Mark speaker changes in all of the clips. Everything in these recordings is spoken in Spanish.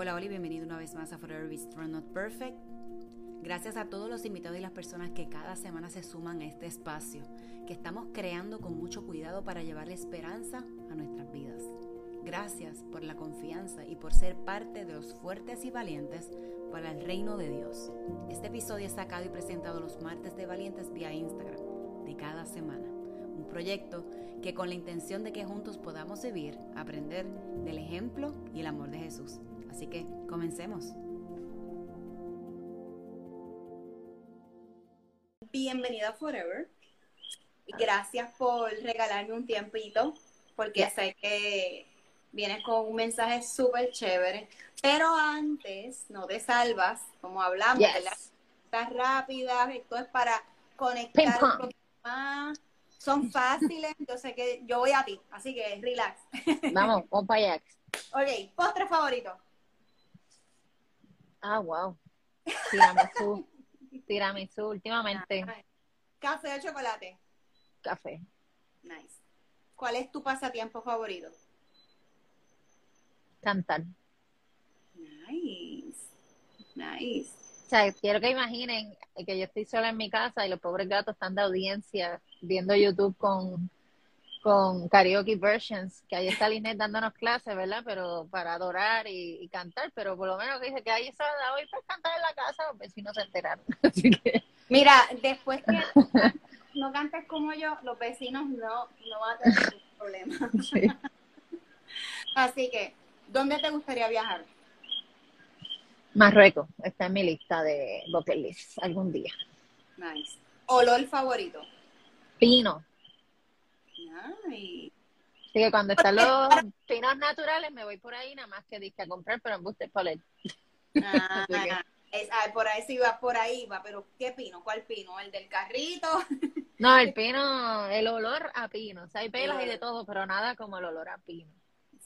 Speaker 1: Hola, Oli, bienvenido una vez más a Forever Strong Not Perfect. Gracias a todos los invitados y las personas que cada semana se suman a este espacio, que estamos creando con mucho cuidado para llevarle esperanza a nuestras vidas. Gracias por la confianza y por ser parte de los fuertes y valientes para el reino de Dios. Este episodio es sacado y presentado los martes de Valientes vía Instagram de cada semana. Un proyecto que con la intención de que juntos podamos vivir, aprender del ejemplo y el amor de Jesús. Así que comencemos.
Speaker 2: Bienvenida a Forever. Gracias por regalarme un tiempito, porque sé que vienes con un mensaje súper chévere. Pero antes, no te salvas, como hablamos,
Speaker 3: Yes.
Speaker 2: ¿verdad? Estás rápida, esto es para conectar un poquito más. Son fáciles, entonces que yo voy a ti, así que relax.
Speaker 3: Vamos, allá.
Speaker 2: Ok, postre favorito.
Speaker 3: Ah, wow. Tiramisú. Tiramisú, últimamente
Speaker 2: Ay. Café o chocolate.
Speaker 3: café.
Speaker 2: Nice. ¿Cuál es tu pasatiempo favorito?
Speaker 3: Cantar.
Speaker 2: Nice. Nice.
Speaker 3: O sea, quiero que imaginen que yo estoy sola en mi casa y los pobres gatos están de audiencia viendo YouTube con, con karaoke versions, que ahí está Linet dándonos clases, ¿verdad? Pero para adorar y, y cantar, pero por lo menos que dice que ahí se va hoy para cantar en la casa, los vecinos se enteraron. Así que,
Speaker 2: Mira, después que no cantes como yo, los vecinos no, no van a tener ningún problema.
Speaker 3: sí.
Speaker 2: Así que, ¿dónde te gustaría viajar?
Speaker 3: Marruecos está en mi lista de bucket list algún día.
Speaker 2: Nice. ¿Olor favorito?
Speaker 3: Pino. Así que cuando están los pinos naturales me voy por ahí nada más que dije a comprar, pero en Buster Palette.
Speaker 2: Ah, es- ah, por ahí sí va, por ahí va, pero ¿qué pino? ¿Cuál pino? ¿El del carrito?
Speaker 3: No, el pino, el olor a pino. O sea, hay pelas y de todo, pero nada como el olor a pino.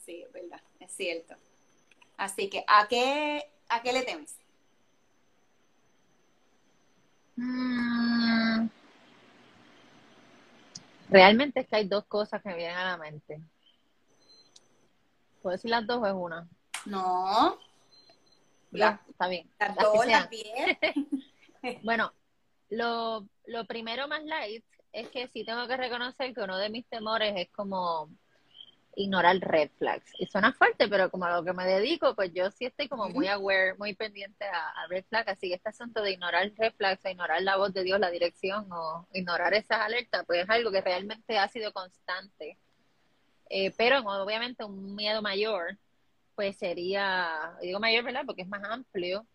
Speaker 2: Sí, es verdad, es cierto. Así que, ¿a qué, a qué le temes?
Speaker 3: Mm. Realmente es que hay dos cosas que me vienen a la mente. ¿Puedo decir las dos o es una?
Speaker 2: No,
Speaker 3: Ya, está bien.
Speaker 2: las dos, las.
Speaker 3: Bueno, lo, lo primero más light es que sí tengo que reconocer que uno de mis temores es como ignorar red flags. Y suena fuerte, pero como a lo que me dedico, pues yo sí estoy como muy aware, muy pendiente a, a red flags. Así que este asunto de ignorar red flags, o ignorar la voz de Dios, la dirección, o ignorar esas alertas, pues es algo que realmente ha sido constante. Eh, pero obviamente un miedo mayor, pues sería, digo mayor, ¿verdad? Porque es más amplio,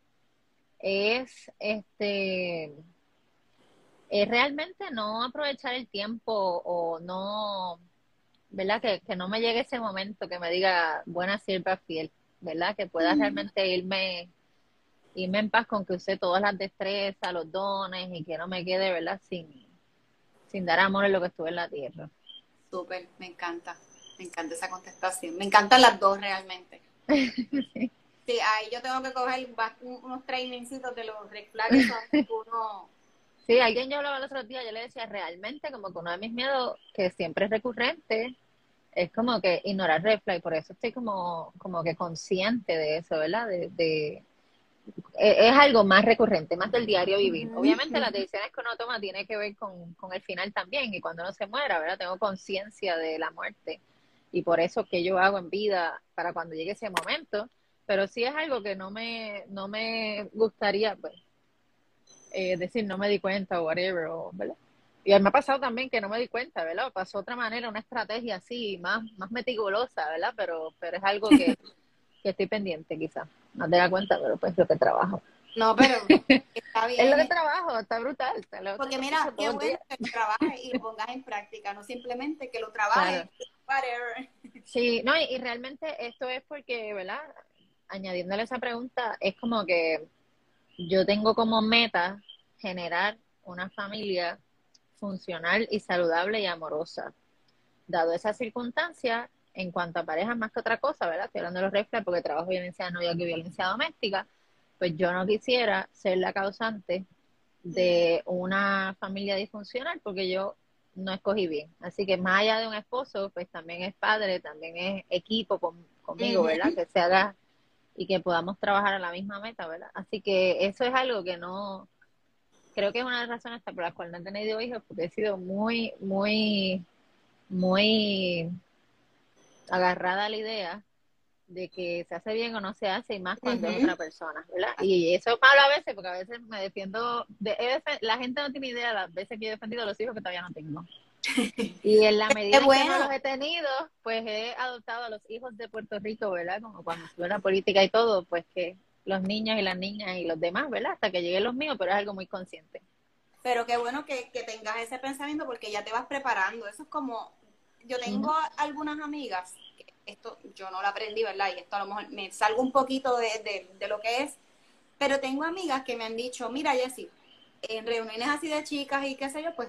Speaker 3: es este es realmente no aprovechar el tiempo o no, ¿verdad? Que, que no me llegue ese momento que me diga buena sierva fiel, ¿verdad? Que pueda realmente irme, irme en paz con que use todas las destrezas, los dones y que no me quede, ¿verdad? Sin, sin dar amor en lo que estuve en la tierra.
Speaker 2: Súper, me encanta. Me encanta esa contestación. Me encantan las dos realmente. Sí, ahí yo tengo que coger unos trainingcitos de los red flags que uno...
Speaker 3: Sí, alguien yo hablaba el otro día, yo le decía realmente como que uno de mis miedos, que siempre es recurrente, es como que ignorar red flag, por eso estoy como, como que consciente de eso, ¿verdad? De, de, e- es algo más recurrente, más del diario vivir. Obviamente las decisiones que uno toma tiene que ver con, con el final también, y cuando uno se muera, ¿verdad? Tengo conciencia de la muerte, y por eso que yo hago en vida para cuando llegue ese momento, pero sí es algo que no me, no me gustaría, pues, eh, decir no me di cuenta o whatever, o, ¿verdad? Y me ha pasado también que no me di cuenta, ¿verdad? Pasó otra manera, una estrategia así, más, más meticulosa, ¿verdad? Pero, pero es algo que, que estoy pendiente quizás. No te das cuenta, pero pues lo que trabajo.
Speaker 2: No, pero está bien.
Speaker 3: Es lo que trabajo, está brutal. está lo-
Speaker 2: Porque mira, qué bueno que trabajes y lo pongas en práctica, no simplemente que lo trabajes, whatever.
Speaker 3: Sí, no, y, y realmente esto es porque, ¿verdad? Añadiéndole esa pregunta, es como que yo tengo como meta generar una familia funcional y saludable y amorosa. Dado esa circunstancia, en cuanto a parejas más que otra cosa, ¿verdad? Estoy hablando de los red flags porque trabajo violencia de novia que violencia doméstica, pues yo no quisiera ser la causante de una familia disfuncional porque yo no escogí bien. Así que más allá de un esposo, pues también es padre, también es equipo con- conmigo. ¿verdad? Que se haga y que podamos trabajar a la misma meta, ¿verdad? Así que eso es algo que no, creo que es una de las razones por las cuales no he tenido hijos, porque he sido muy, muy, muy agarrada a la idea de que se hace bien o no se hace y más cuando es otra persona, ¿verdad? Y eso es malo a veces porque a veces me defiendo, de, la gente no tiene idea las veces que he defendido a los hijos que todavía no tengo. Y en la medida en que no los he tenido, pues he adoptado a los hijos de Puerto Rico, ¿verdad? Como cuando estuve la política y todo, pues que los niños y las niñas y los demás, ¿verdad? Hasta que lleguen los míos, pero es algo muy consciente.
Speaker 2: Pero qué bueno que, tengas ese pensamiento porque ya te vas preparando. Eso es como, yo tengo algunas amigas, esto yo no lo aprendí, ¿verdad? Y esto a lo mejor me salgo un poquito de, de lo que es, pero tengo amigas que me han dicho, mira Jessy, en reuniones así de chicas y qué sé yo, pues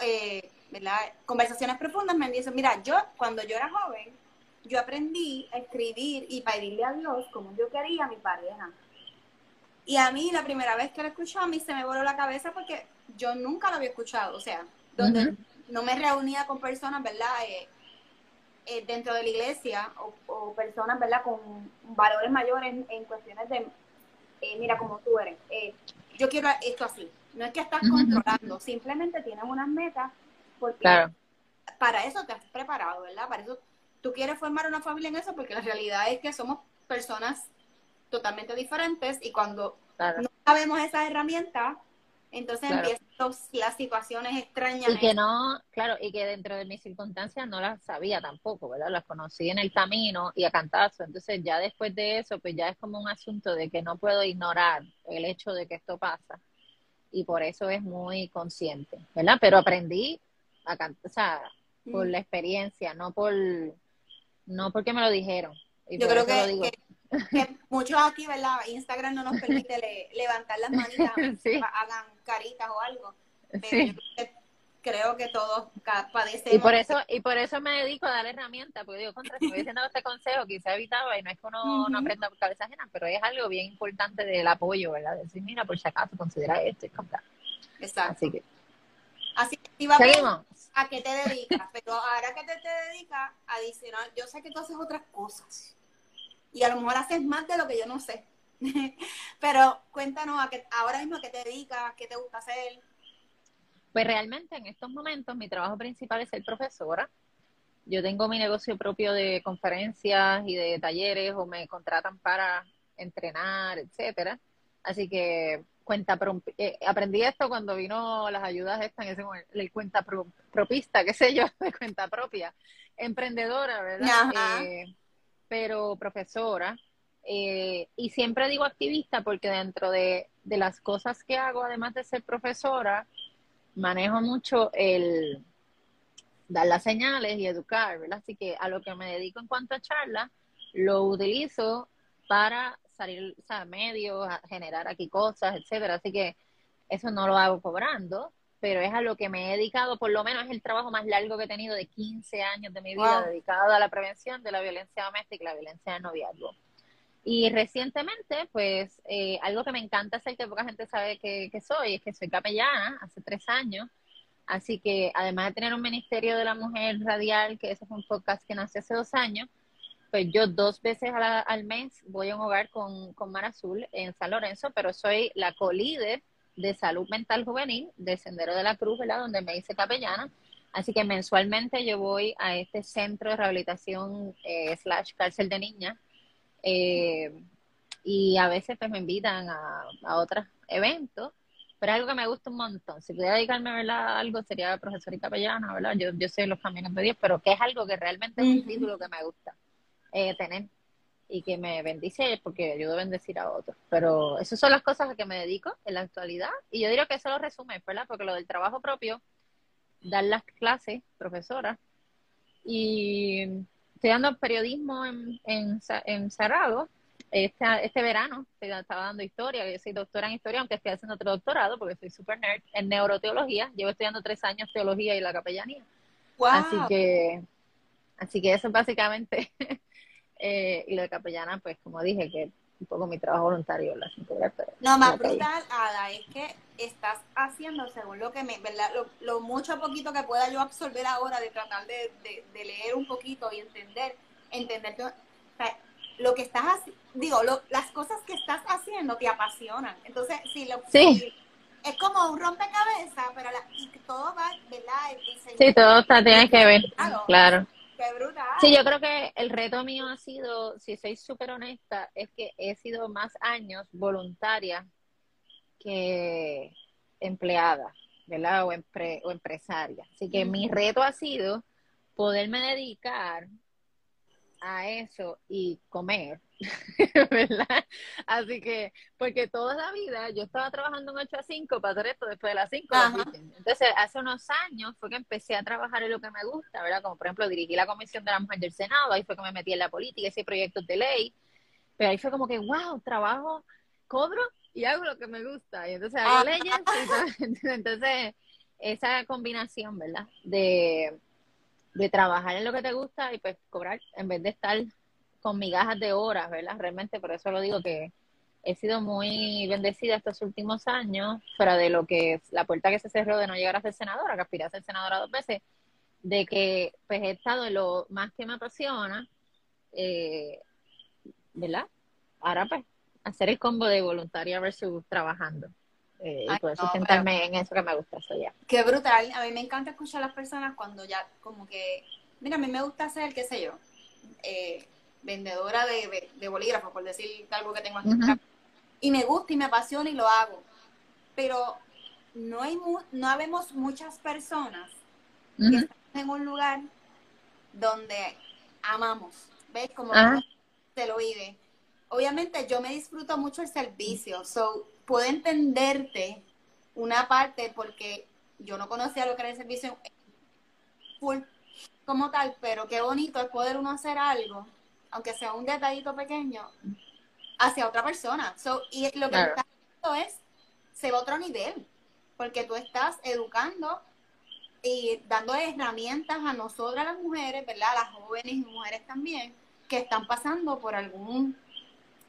Speaker 2: eh, conversaciones profundas me dicen, mira, yo cuando yo era joven, yo aprendí a escribir y pedirle a Dios como yo quería a mi pareja. Y a mí la primera vez que lo escuché a mí se me voló la cabeza porque yo nunca lo había escuchado, o sea, donde no me reunía con personas, ¿verdad? Eh, eh, dentro de la iglesia o, personas, ¿verdad? Con valores mayores en, cuestiones de, eh, mira, como tú eres, yo quiero esto así, no es que estás controlando, simplemente tienes unas metas porque para eso te has preparado, ¿verdad? Para eso tú quieres formar una familia en eso porque la realidad es que somos personas totalmente diferentes y cuando no sabemos esas herramientas, entonces empiezan las situaciones extrañas.
Speaker 3: Y que no, claro, y que dentro de mis circunstancias no las sabía tampoco, ¿verdad? Las conocí en el camino y a cantazo. Entonces ya después de eso, pues ya es como un asunto de que no puedo ignorar el hecho de que esto pasa y por eso es muy consciente, ¿verdad? Pero aprendí a cantar, o sea, por mm. la experiencia, no por no porque me lo dijeron.
Speaker 2: Yo creo que, muchos aquí, ¿verdad? Instagram no nos permite levantar las manitas, hagan caritas o algo. Pero creo que todos padecemos.
Speaker 3: Y por eso, y por eso me dedico a dar herramientas, porque digo, contra, si me dado este consejo, quizá evitaba, y no es que uno no aprenda por cabeza ajena, pero es algo bien importante del apoyo, ¿verdad? Decir, mira, por si acaso, considera esto y comprar.
Speaker 2: Exacto.
Speaker 3: Así que.
Speaker 2: Así que Seguimos. a qué te dedicas, pero ahora que te, te dedicas, adicional, yo sé que tú haces otras cosas. Y a lo mejor haces más de lo que yo no sé. pero cuéntanos a qué, ahora mismo a qué te dedicas, qué te gusta hacer.
Speaker 3: Pues realmente en estos momentos mi trabajo principal es ser profesora. Yo tengo mi negocio propio de conferencias y de talleres o me contratan para entrenar, etcétera. Así que cuenta eh, aprendí esto cuando vino las ayudas estas, en ese el cuenta propista, qué sé yo, de cuenta propia, emprendedora, ¿verdad? Eh, pero profesora. Eh, y siempre digo activista porque dentro de, de las cosas que hago, además de ser profesora, manejo mucho el dar las señales y educar, ¿verdad? Así que a lo que me dedico en cuanto a charlas, lo utilizo para salir, o sea, medios, a generar aquí cosas, etcétera. Así que eso no lo hago cobrando, pero es a lo que me he dedicado, por lo menos es el trabajo más largo que he tenido de 15 años de mi vida dedicado a la prevención de la violencia doméstica y la violencia de noviazgo. Y recientemente, pues, eh, algo que me encanta hacer, que poca gente sabe que, soy, es que soy capellana hace tres años. Así que, además de tener un Ministerio de la Mujer Radial, que ese fue un podcast que nació hace dos años, pues yo dos veces al mes voy a un hogar con, con Mar Azul en San Lorenzo, pero soy la co-líder de salud mental juvenil de Sendero de la Cruz. Donde me hice capellana. Así que mensualmente yo voy a este centro de rehabilitación eh, slash cárcel de niñas eh, y a veces pues me invitan a, otros eventos, pero es algo que me gusta un montón. Si pudiera dedicarme a algo sería profesor y capellana, ¿verdad? Yo, yo sé los caminos de Dios, pero que es algo que realmente es un título que me gusta eh, tener y que me bendice porque ayudo a bendecir a otros. Pero esas son las cosas a que me dedico en la actualidad y yo diría que eso lo resume, ¿verdad? Porque lo del trabajo propio, dar las clases, profesora, y estoy dando periodismo en, en, en Cerrado. Este, este verano estaba dando historia, yo soy doctora en historia, aunque estoy haciendo otro doctorado porque soy super nerd en neuroteología. Llevo estudiando tres años teología y la capellanía. Así que, así que eso es básicamente. eh, y lo de capellana, pues como dije, que un poco mi trabajo voluntario la
Speaker 2: No, más brutal, Ada, es que estás haciendo según lo que me, ¿verdad? Lo, lo mucho poquito que pueda yo absorber ahora de tratar de, de, leer un poquito y entender, entender lo que estás digo, lo, las cosas que estás haciendo te apasionan. Entonces, si lo
Speaker 3: Sí.
Speaker 2: es como un rompecabezas, pero la, y todo va, ¿verdad? El diseño-
Speaker 3: Sí, todo está, tiene que ver, claro.
Speaker 2: Qué brutal.
Speaker 3: Sí, yo creo que el reto mío ha sido, si soy súper honesta, es que he sido más años voluntaria que empleada, ¿verdad? O, empre- o empresaria. Así que mi reto ha sido poderme dedicar a eso y comer, ¿verdad? Así que, porque toda la vida yo estaba trabajando en 8 a 5 para hacer esto después de las 5.
Speaker 2: Ajá.
Speaker 3: Entonces, hace unos años fue que empecé a trabajar en lo que me gusta, ¿verdad? Como por ejemplo dirigí la Comisión de la Mujer del Senado, ahí fue que me metí en la política, hice proyectos de ley, pero ahí fue como que, wow, trabajo, cobro y hago lo que me gusta. Y entonces hago
Speaker 2: Ah.
Speaker 3: leyes. y. Entonces, esa combinación, ¿verdad? De, de trabajar en lo que te gusta y pues cobrar en vez de estar con migajas de horas, ¿verdad? Realmente por eso lo digo que he sido muy bendecida estos últimos años, fuera de lo que es la puerta que se cerró de no llegar a ser senadora, que aspiré a ser senadora dos veces, de que pues he estado en lo más que me apasiona, eh, ¿verdad? Ahora pues hacer el combo de voluntaria versus trabajando. Eh, y
Speaker 2: Ay,
Speaker 3: poder
Speaker 2: no,
Speaker 3: sustentarme en eso que me gusta, eso ya.
Speaker 2: Qué brutal. A mí me encanta escuchar a las personas cuando ya, como que, mira, a mí me gusta ser, qué sé yo, eh, vendedora de, de, de bolígrafos, por decir algo que tengo aquí. Y me gusta y me apasiona y lo hago. Pero no hay mu no habemos muchas personas que están en un lugar donde amamos. ¿Ves? Como
Speaker 3: Ajá.
Speaker 2: se lo vive. Obviamente yo me disfruto mucho el servicio, so puedo entenderte una parte porque yo no conocía lo que era el servicio full como tal, pero qué bonito es poder uno hacer algo, aunque sea un detallito pequeño, hacia otra persona. So, y lo que
Speaker 3: Claro.
Speaker 2: estás haciendo es, se va a otro nivel, porque tú estás educando y dando herramientas a nosotras las mujeres, ¿verdad? A las jóvenes y mujeres también, que están pasando por algún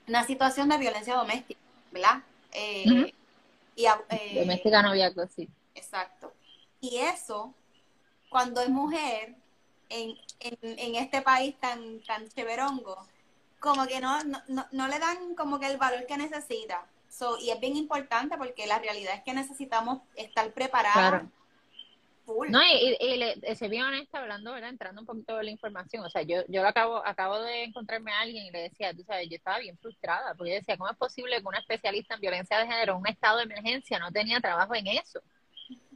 Speaker 2: una situación de violencia doméstica, ¿verdad? Eh, y, a- eh,
Speaker 3: Doméstica noviazgo, sí.
Speaker 2: Exacto. Y eso, cuando es mujer, en, en, en este país tan, tan cheverongo, como que no, no, no, no le dan como que el valor que necesita. So, y es bien importante porque la realidad es que necesitamos estar
Speaker 3: Claro.
Speaker 2: full.
Speaker 3: No, y, y, y le, le- soy bien honesta hablando, ¿verdad? Entrando un poquito de la información. O sea, yo, yo acabo, acabo de encontrarme a alguien y le decía, tú sabes, yo estaba bien frustrada, porque yo decía, ¿cómo es posible que una especialista en violencia de género en un estado de emergencia no tenía trabajo en eso?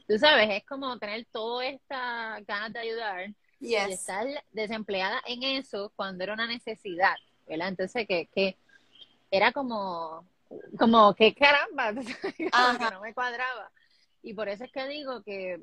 Speaker 3: Tú sabes, es como tener toda esta ganas de ayudar y estar desempleada en eso cuando era una necesidad, ¿verdad? Entonces, que, que era como, como, que caramba, que no me cuadraba. Y por eso es que digo que,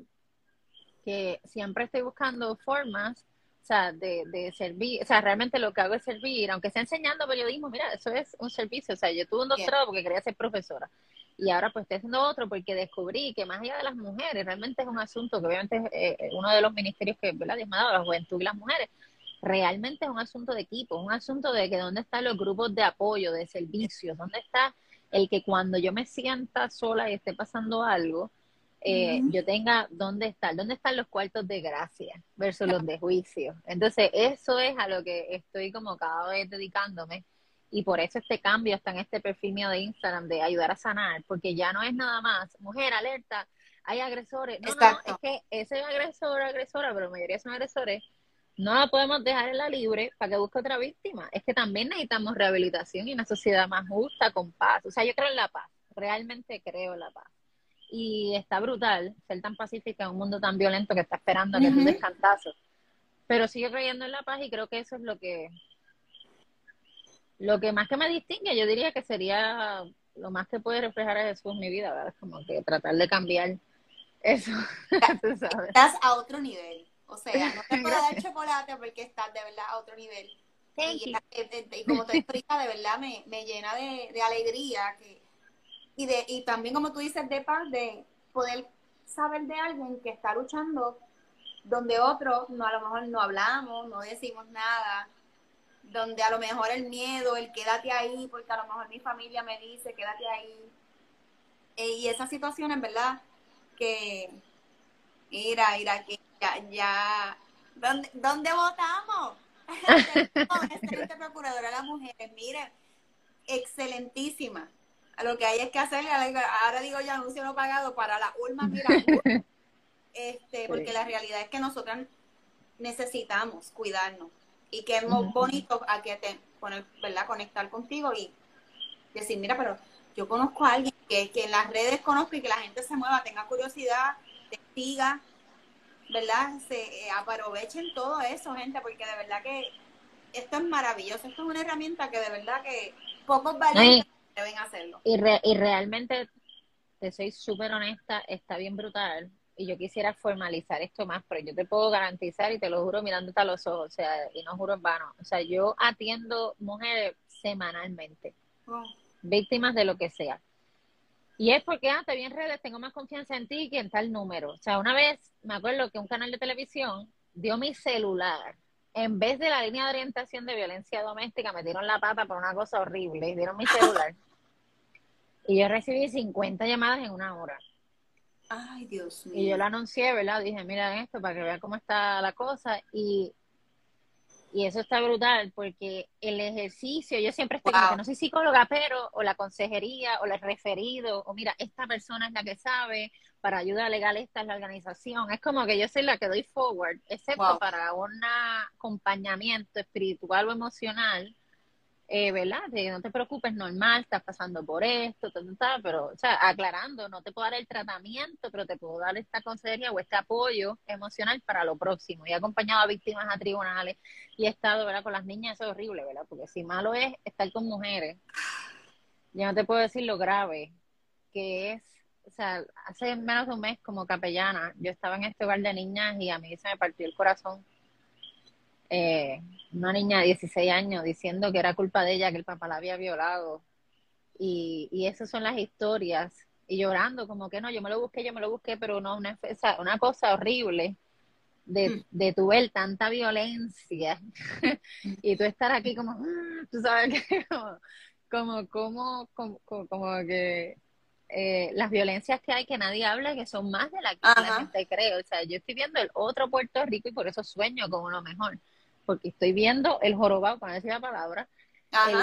Speaker 3: que siempre estoy buscando formas, o sea, de, de servir, o sea, realmente lo que hago es servir, aunque sea enseñando periodismo, mira, eso es un servicio, o sea, yo tuve un doctorado porque quería ser profesora. Y ahora pues estoy haciendo otro porque descubrí que más allá de las mujeres, realmente es un asunto que obviamente es eh, uno de los ministerios que, ¿verdad? Dios me ha dado, la juventud y las mujeres, realmente es un asunto de equipo, es un asunto de que dónde están los grupos de apoyo, de servicios, dónde está el que cuando yo me sienta sola y esté pasando algo, eh, yo tenga dónde estar, dónde están los cuartos de gracia versus los de juicio. Entonces, eso es a lo que estoy como cada vez dedicándome. Y por eso este cambio está en este perfil mío de Instagram de ayudar a sanar, porque ya no es nada más, mujer, alerta, hay agresores. No, no, es que ese agresor, agresora, pero la mayoría son agresores, no la podemos dejar en la libre para que busque otra víctima. Es que también necesitamos rehabilitación y una sociedad más justa, con paz. O sea, yo creo en la paz, realmente creo en la paz. Y está brutal ser tan pacífica en un mundo tan violento que está esperando a que tú
Speaker 2: Ujú.
Speaker 3: des cantazos. Pero sigo creyendo en la paz y creo que eso es lo que lo que más que me distingue, yo diría que sería lo más que puede reflejar a Jesús en mi vida, ¿verdad? Como que tratar de cambiar eso, tú sabes.
Speaker 2: Estás a otro nivel. O sea, no te puedo dar chocolate porque estás de verdad a otro nivel. Y, y como te explica, de verdad me, me llena de, de alegría que, y, de, y también, como tú dices, de paz, de poder saber de alguien que está luchando donde otros no, a lo mejor no hablamos, no decimos nada, donde a lo mejor el miedo, el quédate ahí, porque a lo mejor mi familia me dice quédate ahí. Eh, y esas situaciones, ¿verdad? Que, mira, mira, que ya, ya, ¿dónde, ¿dónde votamos? excelente procuradora de las mujeres, mire, excelentísima. A lo que hay es que hacerle, ahora digo ya anuncio no pagado para la Ulma mira, este, porque la realidad es que nosotras necesitamos cuidarnos y que es muy bonito a que te poner, ¿verdad? conectar contigo y decir, mira, pero yo conozco a alguien que, que en las redes conozco y que la gente se mueva, tenga curiosidad, te siga, ¿verdad? Se eh, aprovechen todo eso, gente, porque de verdad que esto es maravilloso, esto es una herramienta que de verdad que pocos valientes deben hacerlo.
Speaker 3: Y, y realmente, te soy súper honesta, está bien brutal. Y yo quisiera formalizar esto más, pero yo te puedo garantizar y te lo juro mirándote a los ojos, o sea, y no juro en vano. O sea, yo atiendo mujeres semanalmente, oh. víctimas de lo que sea. Y es porque, ah, te vi en redes, tengo más confianza en ti que en tal número. O sea, una vez me acuerdo que un canal de televisión dio mi celular. En vez de la línea de orientación de violencia doméstica, me dieron la pata por una cosa horrible y dieron mi celular. y yo recibí 50 llamadas en una hora.
Speaker 2: Ay, Dios mío.
Speaker 3: Y yo lo anuncié, ¿verdad? Dije, mira esto para que vean cómo está la cosa. Y y eso está brutal porque el ejercicio, yo siempre estoy no soy psicóloga, pero o la consejería o el referido, o mira, esta persona es la que sabe, para ayuda legal esta es la organización. Es como que yo soy la que doy forward, excepto para un acompañamiento espiritual o emocional eh, ¿verdad? no te preocupes, normal, estás pasando por esto, pero, o sea, aclarando, no te puedo dar el tratamiento, pero te puedo dar esta consejería o este apoyo emocional para lo próximo. Y he acompañado a víctimas a tribunales y he estado, ¿verdad? Con las niñas, eso es horrible, ¿verdad? Porque si malo es estar con mujeres, yo no te puedo decir lo grave que es. O sea, hace menos de un mes como capellana, yo estaba en este hogar de niñas y a mí se me partió el corazón eh, una niña de 16 años diciendo que era culpa de ella que el papá la había violado. Y, y esas son las historias. Y llorando, como que no, yo me lo busqué, yo me lo busqué, pero no, una, una cosa horrible de, hmm. de tu ver tanta violencia y tú estar aquí como, mm", tú sabes que como, como, como, como, que eh, las violencias que hay que nadie habla, que son más de las que la gente cree. O sea, yo estoy viendo el otro Puerto Rico y por eso sueño como lo mejor porque estoy viendo el jorobado, para decir la palabra,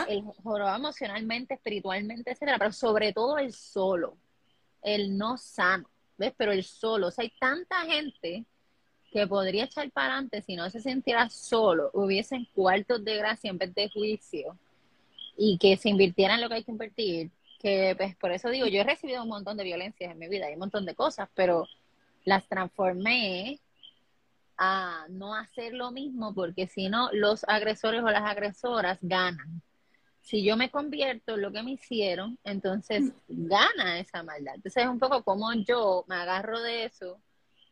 Speaker 3: el, jorobado emocionalmente, espiritualmente, etcétera, pero sobre todo el solo, el no sano, ¿ves? Pero el solo, o sea, hay tanta gente que podría echar para adelante si no se sintiera solo, hubiesen cuartos de gracia en vez de juicio y que se invirtiera en lo que hay que invertir, que pues por eso digo, yo he recibido un montón de violencias en mi vida, hay un montón de cosas, pero las transformé a no hacer lo mismo porque si no los agresores o las agresoras ganan. Si yo me convierto en lo que me hicieron, entonces gana esa maldad. Entonces es un poco como yo me agarro de eso,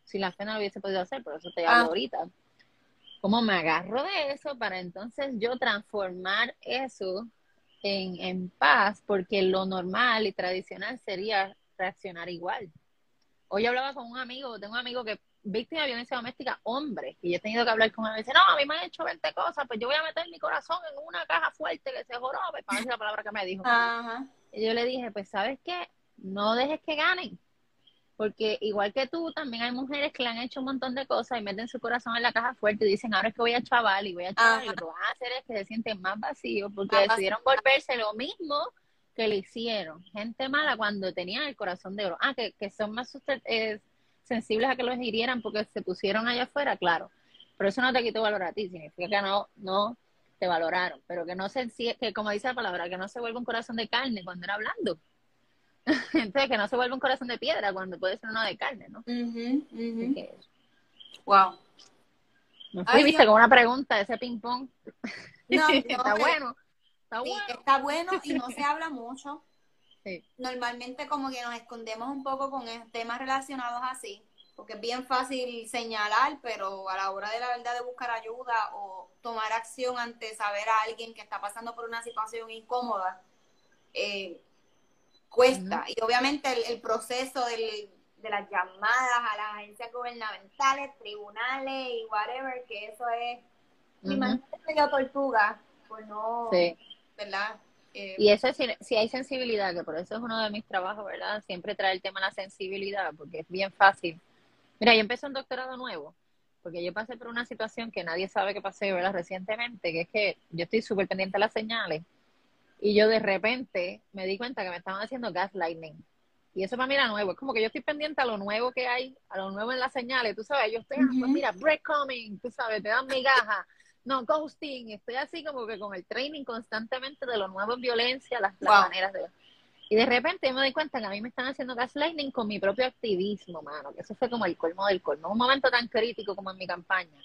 Speaker 3: si la fe no lo hubiese podido hacer, por eso te hablo ah. ahorita. Como me agarro de eso para entonces yo transformar eso en, en paz, porque lo normal y tradicional sería reaccionar igual. Hoy hablaba con un amigo, tengo un amigo que víctima de violencia doméstica, hombre, y yo he tenido que hablar con él, y dice, no, a mí me han hecho 20 cosas, pues yo voy a meter mi corazón en una caja fuerte que se jorobe, para decir la palabra que me dijo. Y yo le dije, pues, ¿sabes qué? No dejes que ganen, porque igual que tú, también hay mujeres que le han hecho un montón de cosas y meten su corazón en la caja fuerte y dicen, ahora es que voy a chaval y voy a chaval, y lo que van a hacer es que se sienten más vacíos, porque decidieron volverse lo mismo que le hicieron. Gente mala cuando tenían el corazón de oro. Ah, que, que son más eh, sensibles a que los hirieran porque se pusieron allá afuera, claro. Pero eso no te quitó valor a ti, significa que no, no te valoraron, pero que no se, que como dice la palabra, que no se vuelva un corazón de carne cuando era hablando. Entonces, que no se vuelva un corazón de piedra cuando puede ser uno de carne, ¿no?
Speaker 2: Wow.
Speaker 3: Me fui, viste, con una pregunta, ese ping-pong. No, está bueno. Está bueno.
Speaker 2: Está bueno y no se habla mucho. Normalmente como que nos escondemos un poco con temas relacionados así, porque es bien fácil señalar, pero a la hora de la verdad de buscar ayuda o tomar acción ante saber a alguien que está pasando por una situación incómoda, eh, cuesta. Y obviamente el, proceso de las llamadas a las agencias gubernamentales, tribunales y whatever, que eso es, mi uh tortuga, pues no, ¿verdad?
Speaker 3: Eh, y eso si hay sensibilidad, que por eso es uno de mis trabajos, ¿verdad? Siempre trae el tema de la sensibilidad, porque es bien fácil. Mira, yo empecé un doctorado nuevo porque yo pasé por una situación que nadie sabe que pasé, ¿verdad? Recientemente, que es que yo estoy súper pendiente de las señales y yo de repente me di cuenta que me estaban haciendo gaslighting. Y eso para mí era nuevo. Es como que yo estoy pendiente a lo nuevo que hay, a lo nuevo en las señales. Tú sabes, yo estoy, uh pues mira, breadcrumbing, tú sabes, te dan migaja. No, ghosting. Estoy así como que con el training constantemente de lo nuevo en violencia, las, maneras de... Y de repente me doy cuenta que a mí me están haciendo gaslighting con mi propio activismo, mano. Que eso fue como el colmo del colmo. Un momento tan crítico como en mi campaña.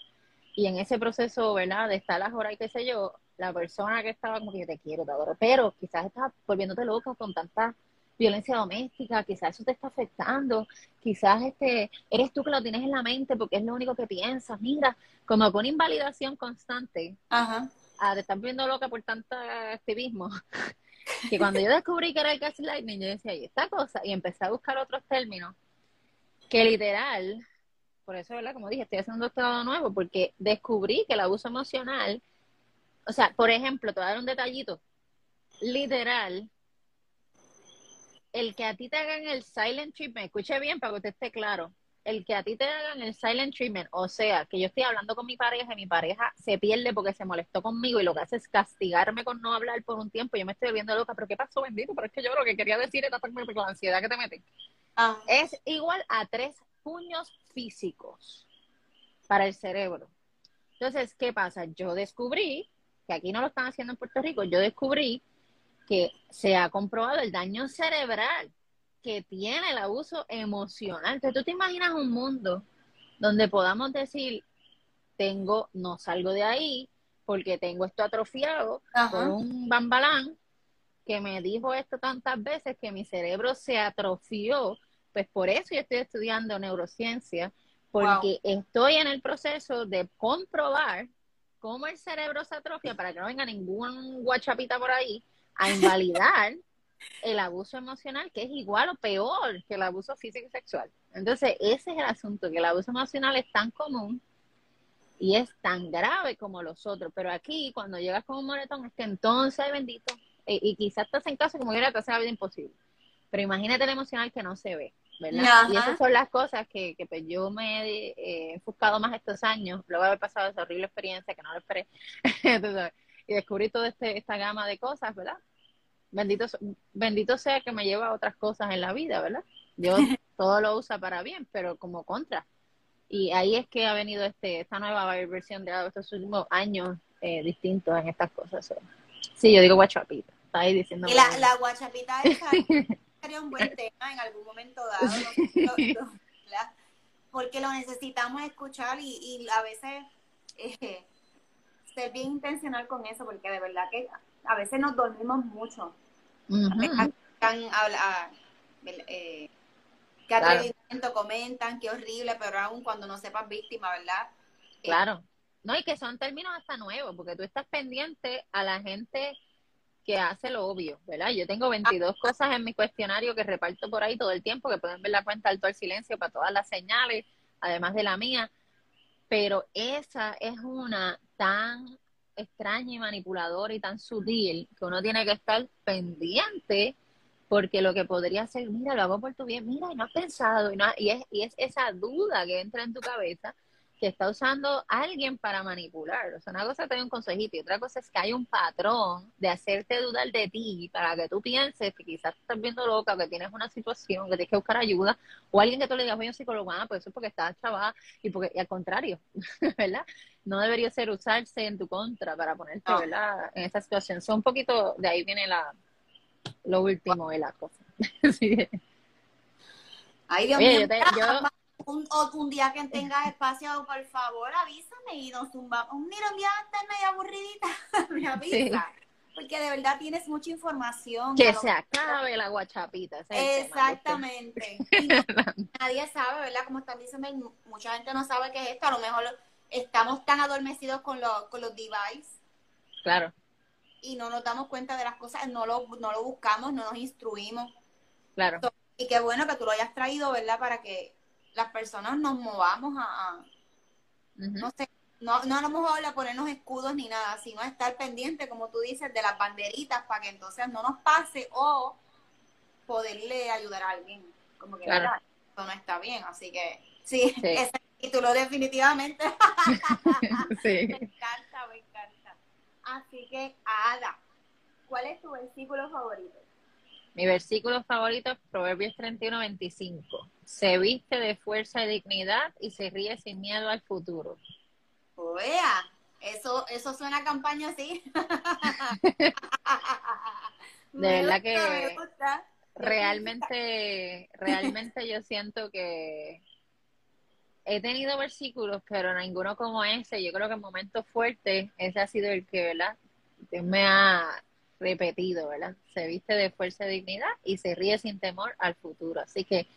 Speaker 3: Y en ese proceso, ¿verdad? De estar las horas y qué sé yo, la persona que estaba como que te quiero, te adoro, pero quizás estás volviéndote loca con tanta violencia doméstica, quizás eso te está afectando, quizás este eres tú que lo tienes en la mente porque es lo único que piensas, mira, como con invalidación constante,
Speaker 2: Ajá.
Speaker 3: a de estar viendo loca por tanto activismo, que cuando yo descubrí que era el gaslighting, yo decía, y esta cosa, y empecé a buscar otros términos, que literal, por eso, ¿verdad? Como dije, estoy haciendo un doctorado nuevo, porque descubrí que el abuso emocional o sea, por ejemplo, te voy a dar un detallito. Literal, el que a ti te hagan el silent treatment, escuche bien para que usted esté claro, el que a ti te hagan el silent treatment, o sea, que yo estoy hablando con mi pareja y mi pareja se pierde porque se molestó conmigo y lo que hace es castigarme con no hablar por un tiempo, yo me estoy volviendo loca, pero ¿qué pasó, bendito? Pero es que yo lo que quería decir era con la ansiedad que te meten.
Speaker 2: Ah.
Speaker 3: Es igual a tres puños físicos para el cerebro. Entonces, ¿qué pasa? Yo descubrí que aquí no lo están haciendo en Puerto Rico, yo descubrí que se ha comprobado el daño cerebral que tiene el abuso emocional. Entonces, tú te imaginas un mundo donde podamos decir, tengo, no salgo de ahí porque tengo esto atrofiado por un bambalán que me dijo esto tantas veces que mi cerebro se atrofió. Pues por eso yo estoy estudiando neurociencia, porque estoy en el proceso de comprobar cómo el cerebro se atrofia para que no venga ningún guachapita por ahí a invalidar el abuso emocional, que es igual o peor que el abuso físico y sexual. Entonces, ese es el asunto, que el abuso emocional es tan común y es tan grave como los otros. Pero aquí, cuando llegas con un moretón, es que entonces, bendito, y, quizás estás en casa como que te hace la vida imposible. Pero imagínate el emocional que no se ve. ¿verdad? Y esas son las cosas que, que pues, yo me he eh, enfocado más estos años, luego de haber pasado esa horrible experiencia que no lo esperé, y descubrí toda este, esta gama de cosas, ¿verdad? Bendito, bendito sea que me lleva a otras cosas en la vida, ¿verdad? Yo todo lo usa para bien, pero como contra. Y ahí es que ha venido este esta nueva versión de estos últimos años eh, distintos en estas cosas. Sí, yo digo guachapita. Está ahí diciendo.
Speaker 2: Y la, la guachapita esa sería un buen tema en algún momento dado, porque lo necesitamos escuchar y, a veces eh, ser bien intencional con eso, porque de verdad que a veces nos dormimos mucho. Eh, qué atrevimiento comentan, qué horrible, pero aún cuando no sepas víctima, ¿verdad?
Speaker 3: Eh, claro. No, y que son términos hasta nuevos, porque tú estás pendiente a la gente que hace lo obvio, ¿verdad? Yo tengo 22 ah. cosas en mi cuestionario que reparto por ahí todo el tiempo, que pueden ver la cuenta alto al silencio para todas las señales, además de la mía, pero esa es una tan extraña y manipuladora y tan sutil que uno tiene que estar pendiente porque lo que podría ser, mira, lo hago por tu bien, mira, y no has pensado, y, no, y, es, y es esa duda que entra en tu cabeza que está usando alguien para manipular. O sea, una cosa es tener un consejito y otra cosa es que hay un patrón de hacerte dudar de ti para que tú pienses que quizás estás viendo loca, que tienes una situación, que tienes que buscar ayuda, o alguien que tú le digas, oye, psicólogo, ah, pues eso es porque estás chavada y porque, y al contrario, ¿verdad? No debería ser usarse en tu contra para ponerte, ¿verdad? En esa situación. Son un poquito, de ahí viene la, lo último de la cosa. sí.
Speaker 2: Ay, Dios mío. yo, un, un día que tengas espacio, por favor, avísame y nos zumbamos. Mira, un día estás medio aburridita, me avisa. Porque de verdad tienes mucha información.
Speaker 3: Que se acabe la guachapita.
Speaker 2: Exactamente. nadie sabe, ¿verdad? Como están diciendo, mucha gente no sabe qué es esto. A lo mejor estamos tan adormecidos con, los con los devices.
Speaker 3: Claro.
Speaker 2: Y no nos damos cuenta de las cosas, no lo, no lo buscamos, no nos instruimos.
Speaker 3: Claro.
Speaker 2: Y qué bueno que tú lo hayas traído, ¿verdad? Para que las personas nos movamos a, no sé, no, no a lo mejor a ponernos escudos ni nada, sino a estar pendiente, como tú dices, de las banderitas para que entonces no nos pase o poderle ayudar a alguien. Como que claro. no está bien, así que sí, esa Y tú lo definitivamente.
Speaker 3: sí.
Speaker 2: Me encanta, me encanta. Así que, Ada, ¿cuál es tu versículo favorito?
Speaker 3: Mi versículo favorito es Proverbios 31, 25. Se viste de fuerza y dignidad y se ríe sin miedo al futuro.
Speaker 2: Oea, eso, eso suena a campaña así.
Speaker 3: De verdad
Speaker 2: gusta,
Speaker 3: que realmente, realmente yo siento que he tenido versículos, pero ninguno como ese. Yo creo que en momentos fuertes, ese ha sido el que, ¿verdad? Dios me ha repetido, ¿verdad? Se viste de fuerza y dignidad y se ríe sin temor al futuro. Así que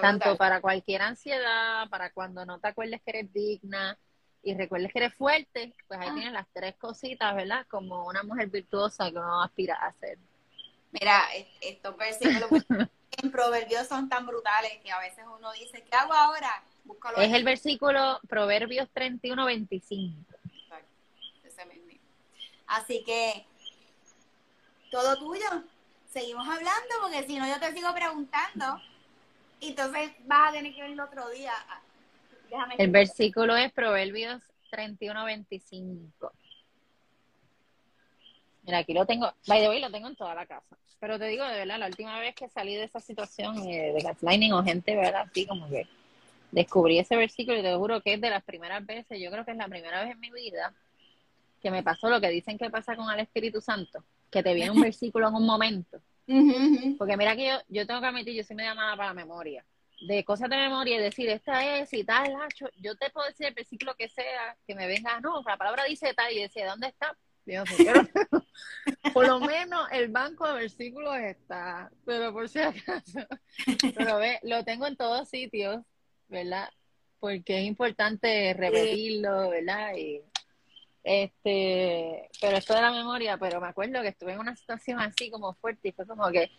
Speaker 3: tanto para cualquier ansiedad, para cuando no te acuerdes que eres digna y recuerdes que eres fuerte, pues ahí
Speaker 2: Ah.
Speaker 3: tienes las tres cositas, ¿verdad? Como una mujer virtuosa que uno aspira a ser.
Speaker 2: Mira, es- estos versículos en proverbios son tan brutales que a veces uno dice, ¿qué hago ahora? Búscalo
Speaker 3: Es
Speaker 2: ahí.
Speaker 3: el versículo Proverbios 31, 25.
Speaker 2: Exacto, ese mismo. Así que, todo tuyo. Seguimos hablando porque si no yo te sigo preguntando. Y entonces vas a tener que ver el otro día. Ah, Déjame
Speaker 3: El versículo es Proverbios 31, 25. Mira, aquí lo tengo, by the way, lo tengo en toda la casa. Pero te digo, de verdad, la última vez que salí de esa situación eh, de gaslighting o gente, ¿verdad? Así como que descubrí ese versículo y te juro que es de las primeras veces, yo creo que es la primera vez en mi vida que me pasó lo que dicen que pasa con el Espíritu Santo, que te viene un versículo en un momento. Porque mira que yo, yo tengo que admitir, yo soy media mala para la memoria. De cosas de memoria y decir, esta es y tal, Nacho. Yo te puedo decir el versículo que sea, que me venga, no, la palabra dice tal y decía, ¿dónde está? Yo por lo menos el banco de versículos está, pero por si acaso. Pero ve, lo tengo en todos sitios, ¿verdad? Porque es importante repetirlo, ¿verdad? Y este, pero esto de la memoria, pero me acuerdo que estuve en una situación así como fuerte y fue como que,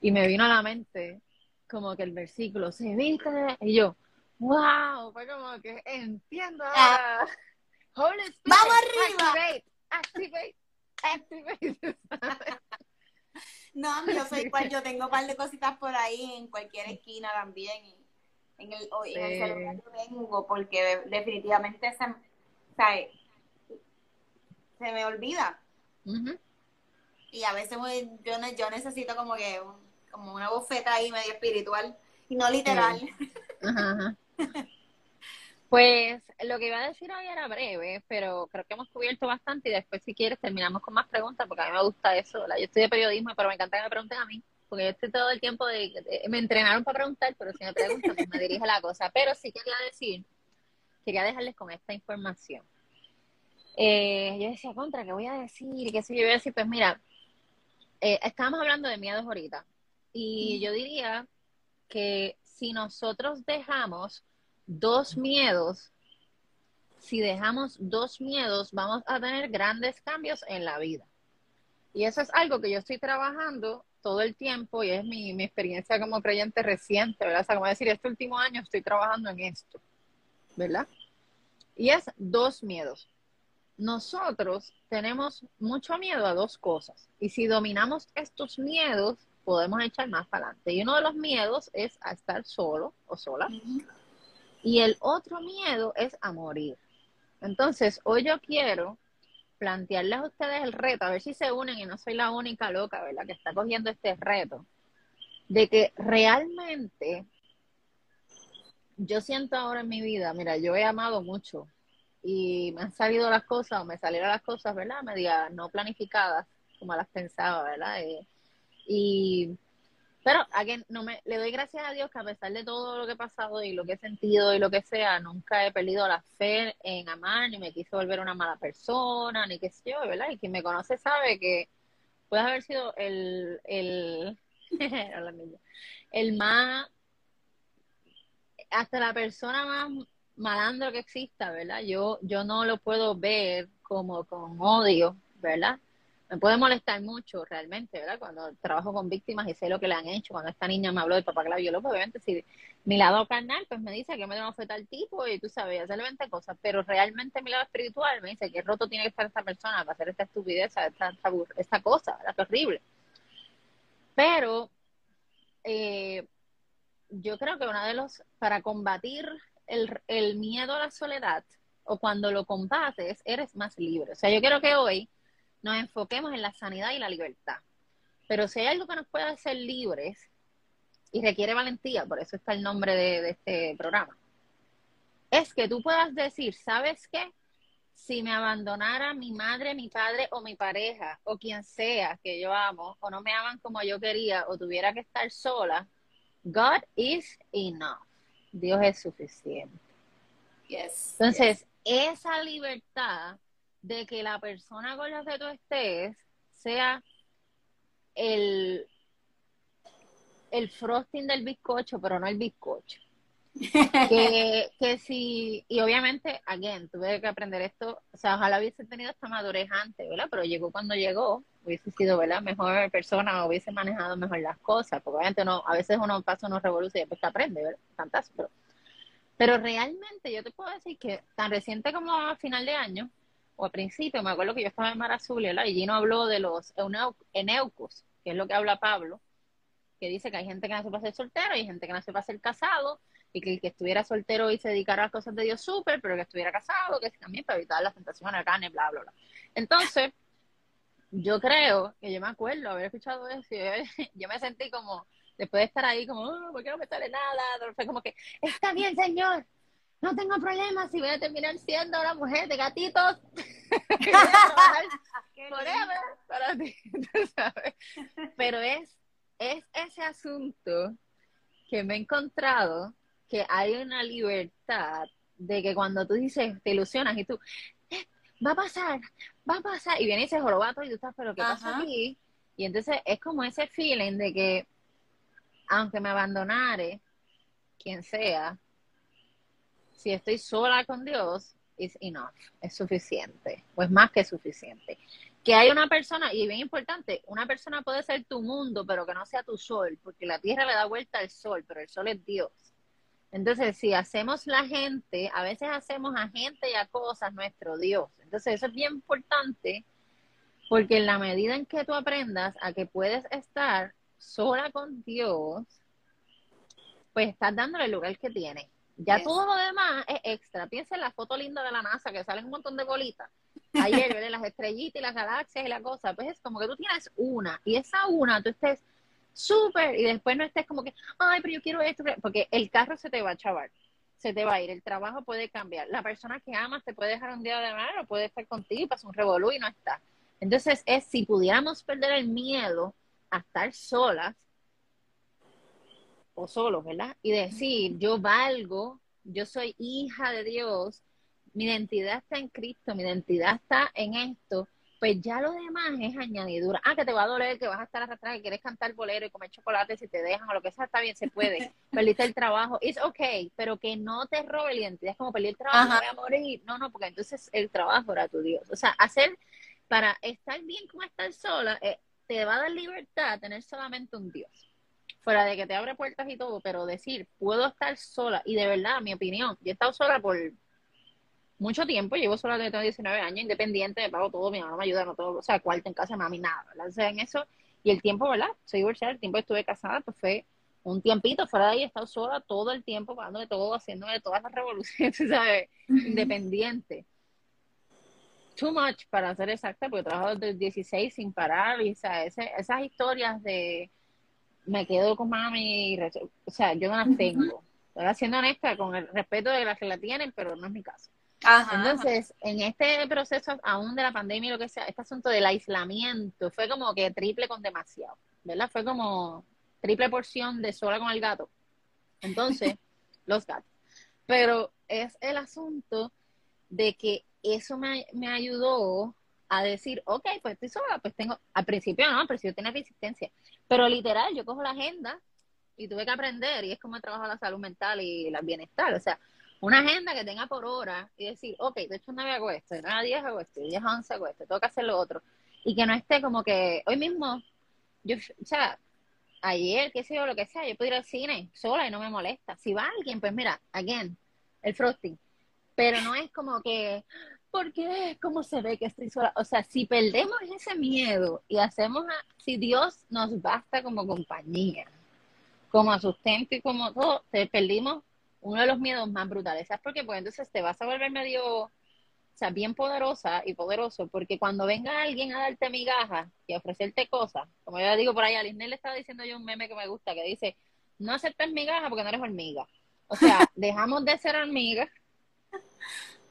Speaker 3: y me vino a la mente como que el versículo, se viste, y yo, wow, fue como que entiendo. Holy Spirit,
Speaker 2: ¡Vamos arriba!
Speaker 3: Activate, activate, activate.
Speaker 2: No, yo soy igual, yo tengo un par de cositas por ahí en cualquier esquina también. y En el, en
Speaker 3: Sí.
Speaker 2: celular yo tengo, porque de- definitivamente se, sea, se me olvida. Y a veces muy- yo, ne- yo necesito como que un- como una bofeta ahí medio espiritual y no literal.
Speaker 3: Ajá, ajá. Pues lo que iba a decir hoy era breve, pero creo que hemos cubierto bastante y después si quieres terminamos con más preguntas porque a mí me gusta eso, ¿verdad? Yo estoy de periodismo, pero me encanta que me pregunten a mí, porque yo estoy todo el tiempo de, de- me entrenaron para preguntar, pero si me preguntan pues me dirige la cosa. Pero sí quería decir, quería dejarles con esta información. Eh, yo decía, contra, ¿qué voy a decir? ¿Qué sé yo? Voy a decir, pues mira, eh, estábamos hablando de miedos ahorita y yo diría que si nosotros dejamos dos miedos, si dejamos dos miedos, vamos a tener grandes cambios en la vida. Y eso es algo que yo estoy trabajando todo el tiempo y es mi, mi experiencia como creyente reciente, ¿verdad? O sea, como decir, este último año estoy trabajando en esto, ¿verdad? Y es dos miedos. Nosotros tenemos mucho miedo a dos cosas y si dominamos estos miedos, podemos echar más para adelante. Y uno de los miedos es a estar solo o sola. Y el otro miedo es a morir. Entonces, hoy yo quiero plantearles a ustedes el reto, a ver si se unen y no soy la única loca, ¿verdad?, que está cogiendo este reto, de que realmente yo siento ahora en mi vida, mira, yo he amado mucho y me han salido las cosas o me salieron las cosas, ¿verdad?, media no planificadas, como las pensaba, ¿verdad? Eh, y pero again, no me, le doy gracias a Dios que a pesar de todo lo que he pasado y lo que he sentido y lo que sea, nunca he perdido la fe en amar, ni me quise volver una mala persona, ni qué sé yo, ¿verdad? Y quien me conoce sabe que puede haber sido el, el, el más, hasta la persona más malandro que exista, ¿verdad? Yo, yo no lo puedo ver como con odio, ¿verdad? me puede molestar mucho realmente, ¿verdad? Cuando trabajo con víctimas y sé lo que le han hecho, cuando esta niña me habló del papá que la violó, pues obviamente si mi lado carnal, pues me dice que me no fue tal tipo y tú sabes, hacerle 20 cosas, pero realmente mi lado espiritual me dice que roto tiene que estar esta persona para hacer esta estupidez, esta, esta, esta cosa, ¿verdad? Que horrible. Pero eh, yo creo que uno de los, para combatir el, miedo a la soledad o cuando lo combates, eres más libre. O sea, yo quiero que hoy nos enfoquemos en la sanidad y la libertad. Pero si hay algo que nos puede hacer libres y requiere valentía, por eso está el nombre de, este programa, es que tú puedas decir, ¿sabes qué? Si me abandonara mi madre, mi padre o mi pareja o quien sea que yo amo o no me aman como yo quería o tuviera que estar sola, God is enough. Dios es suficiente.
Speaker 2: Yes.
Speaker 3: Entonces, esa libertad de que la persona con la que tú estés sea el, el frosting del bizcocho, pero no el bizcocho. que, que si, y obviamente, again, tuve que aprender esto, o sea, ojalá hubiese tenido esta madurez antes, ¿verdad? Pero llegó cuando llegó, hubiese sido, ¿verdad? Mejor persona, hubiese manejado mejor las cosas, porque obviamente no, a veces uno pasa unos revoluciones y después te aprende, ¿verdad? Fantástico. Pero, realmente yo te puedo decir que tan reciente como a final de año, o a principio, me acuerdo que yo estaba en Mar Azul, ¿verdad? Y Gino habló de los eneucos, que es lo que habla Pablo, que dice que hay gente que nace para ser soltero hay gente que nace para ser casado, y que el que estuviera soltero y se dedicara a las cosas de Dios súper, pero que estuviera casado, que también para evitar la tentación a la carne, bla, bla, bla. Entonces, yo creo que yo me acuerdo haber escuchado eso y yo me sentí como, después de estar ahí como, oh, ¿por qué no me sale nada? Fue como que, está bien, señor, no tengo problema si voy a terminar siendo una mujer de gatitos. forever para ti, sabes? Pero es, es ese asunto que me he encontrado que hay una libertad de que cuando tú dices, te ilusionas y tú, va a pasar, va a pasar, y viene ese jorobato y tú estás, pero ¿qué pasa aquí? Y entonces es como ese feeling de que, aunque me abandonare, quien sea, si estoy sola con Dios, is enough, es suficiente, o es más que suficiente. Que hay una persona, y bien importante, una persona puede ser tu mundo, pero que no sea tu sol, porque la tierra le da vuelta al sol, pero el sol es Dios. Entonces, si hacemos la gente, a veces hacemos a gente y a cosas nuestro Dios. Entonces, eso es bien importante porque en la medida en que tú aprendas a que puedes estar sola con Dios, pues estás dándole el lugar que tiene. Ya todo lo demás es extra. Piensa en la foto linda de la NASA que salen un montón de bolitas. Ayer, las estrellitas y las galaxias y la cosa. Pues es como que tú tienes una y esa una tú estés súper, y después no estés como que, ay, pero yo quiero esto, porque el carro se te va a chavar, se te va a ir, el trabajo puede cambiar, la persona que amas te puede dejar un día de mano, puede estar contigo y pasa un revolú y no está. Entonces es, si pudiéramos perder el miedo a estar solas, o solos, ¿verdad? Y decir, yo valgo, yo soy hija de Dios, mi identidad está en Cristo, mi identidad está en esto, pues ya lo demás es añadidura. Ah, que te va a doler, que vas a estar arrastrada, que quieres cantar bolero y comer chocolate si te dejan o lo que sea, está bien, se puede. Perdiste el trabajo, es ok, pero que no te robe la identidad, es como perdí el trabajo, voy a morir. No, no, porque entonces el trabajo era tu Dios. O sea, hacer, para estar bien como estar sola, eh, te va a dar libertad tener solamente un Dios. Fuera de que te abre puertas y todo, pero decir, puedo estar sola, y de verdad, mi opinión, yo he estado sola por mucho tiempo, llevo sola desde tengo 19 años, independiente, me pago todo, mi mamá me ayuda, no todo, o sea, cuarto en casa, mami, nada, ¿verdad? O sea, en eso, y el tiempo, ¿verdad? Soy divorciada, el tiempo que estuve casada, pues fue un tiempito, fuera de ahí he estado sola todo el tiempo, pagándome todo, haciéndome todas las revoluciones, ¿sabes? Independiente. Too much, para ser exacta, porque he trabajado desde el 16 sin parar, y, o sea, esas historias de me quedo con mami, o sea, yo no las tengo. Estoy siendo honesta, con el respeto de las que la tienen, pero no es mi caso. Entonces, en este proceso, aún de la pandemia y lo que sea, este asunto del aislamiento fue como que triple con demasiado, ¿verdad? Fue como triple porción de sola con el gato. Entonces, los gatos. Pero es el asunto de que eso me, me ayudó a decir, ok, pues estoy sola, pues tengo, al principio no, al principio tenía resistencia, pero literal, yo cojo la agenda y tuve que aprender, y es como trabajo la salud mental y el bienestar, o sea, una agenda que tenga por hora y decir, ok, de hecho 9 hago esto, de 9 a 10 hago esto, de 10 a 11 hago esto, tengo hacer lo otro. Y que no esté como que hoy mismo, yo, o sea, ayer, qué sé yo, lo que sea, yo puedo ir al cine sola y no me molesta. Si va alguien, pues mira, again, el frosting. Pero no es como que, ¿por qué? ¿Cómo se ve que estoy sola? O sea, si perdemos ese miedo y hacemos, si Dios nos basta como compañía, como sustento y como todo, te perdimos uno de los miedos más brutales. ¿Sabes por qué? Porque entonces te vas a volver medio, o sea, bien poderosa y poderoso, porque cuando venga alguien a darte migajas y a ofrecerte cosas, como yo digo por ahí, a Lisney le estaba diciendo yo un meme que me gusta, que dice, no aceptes migajas porque no eres hormiga. O sea, dejamos de ser hormigas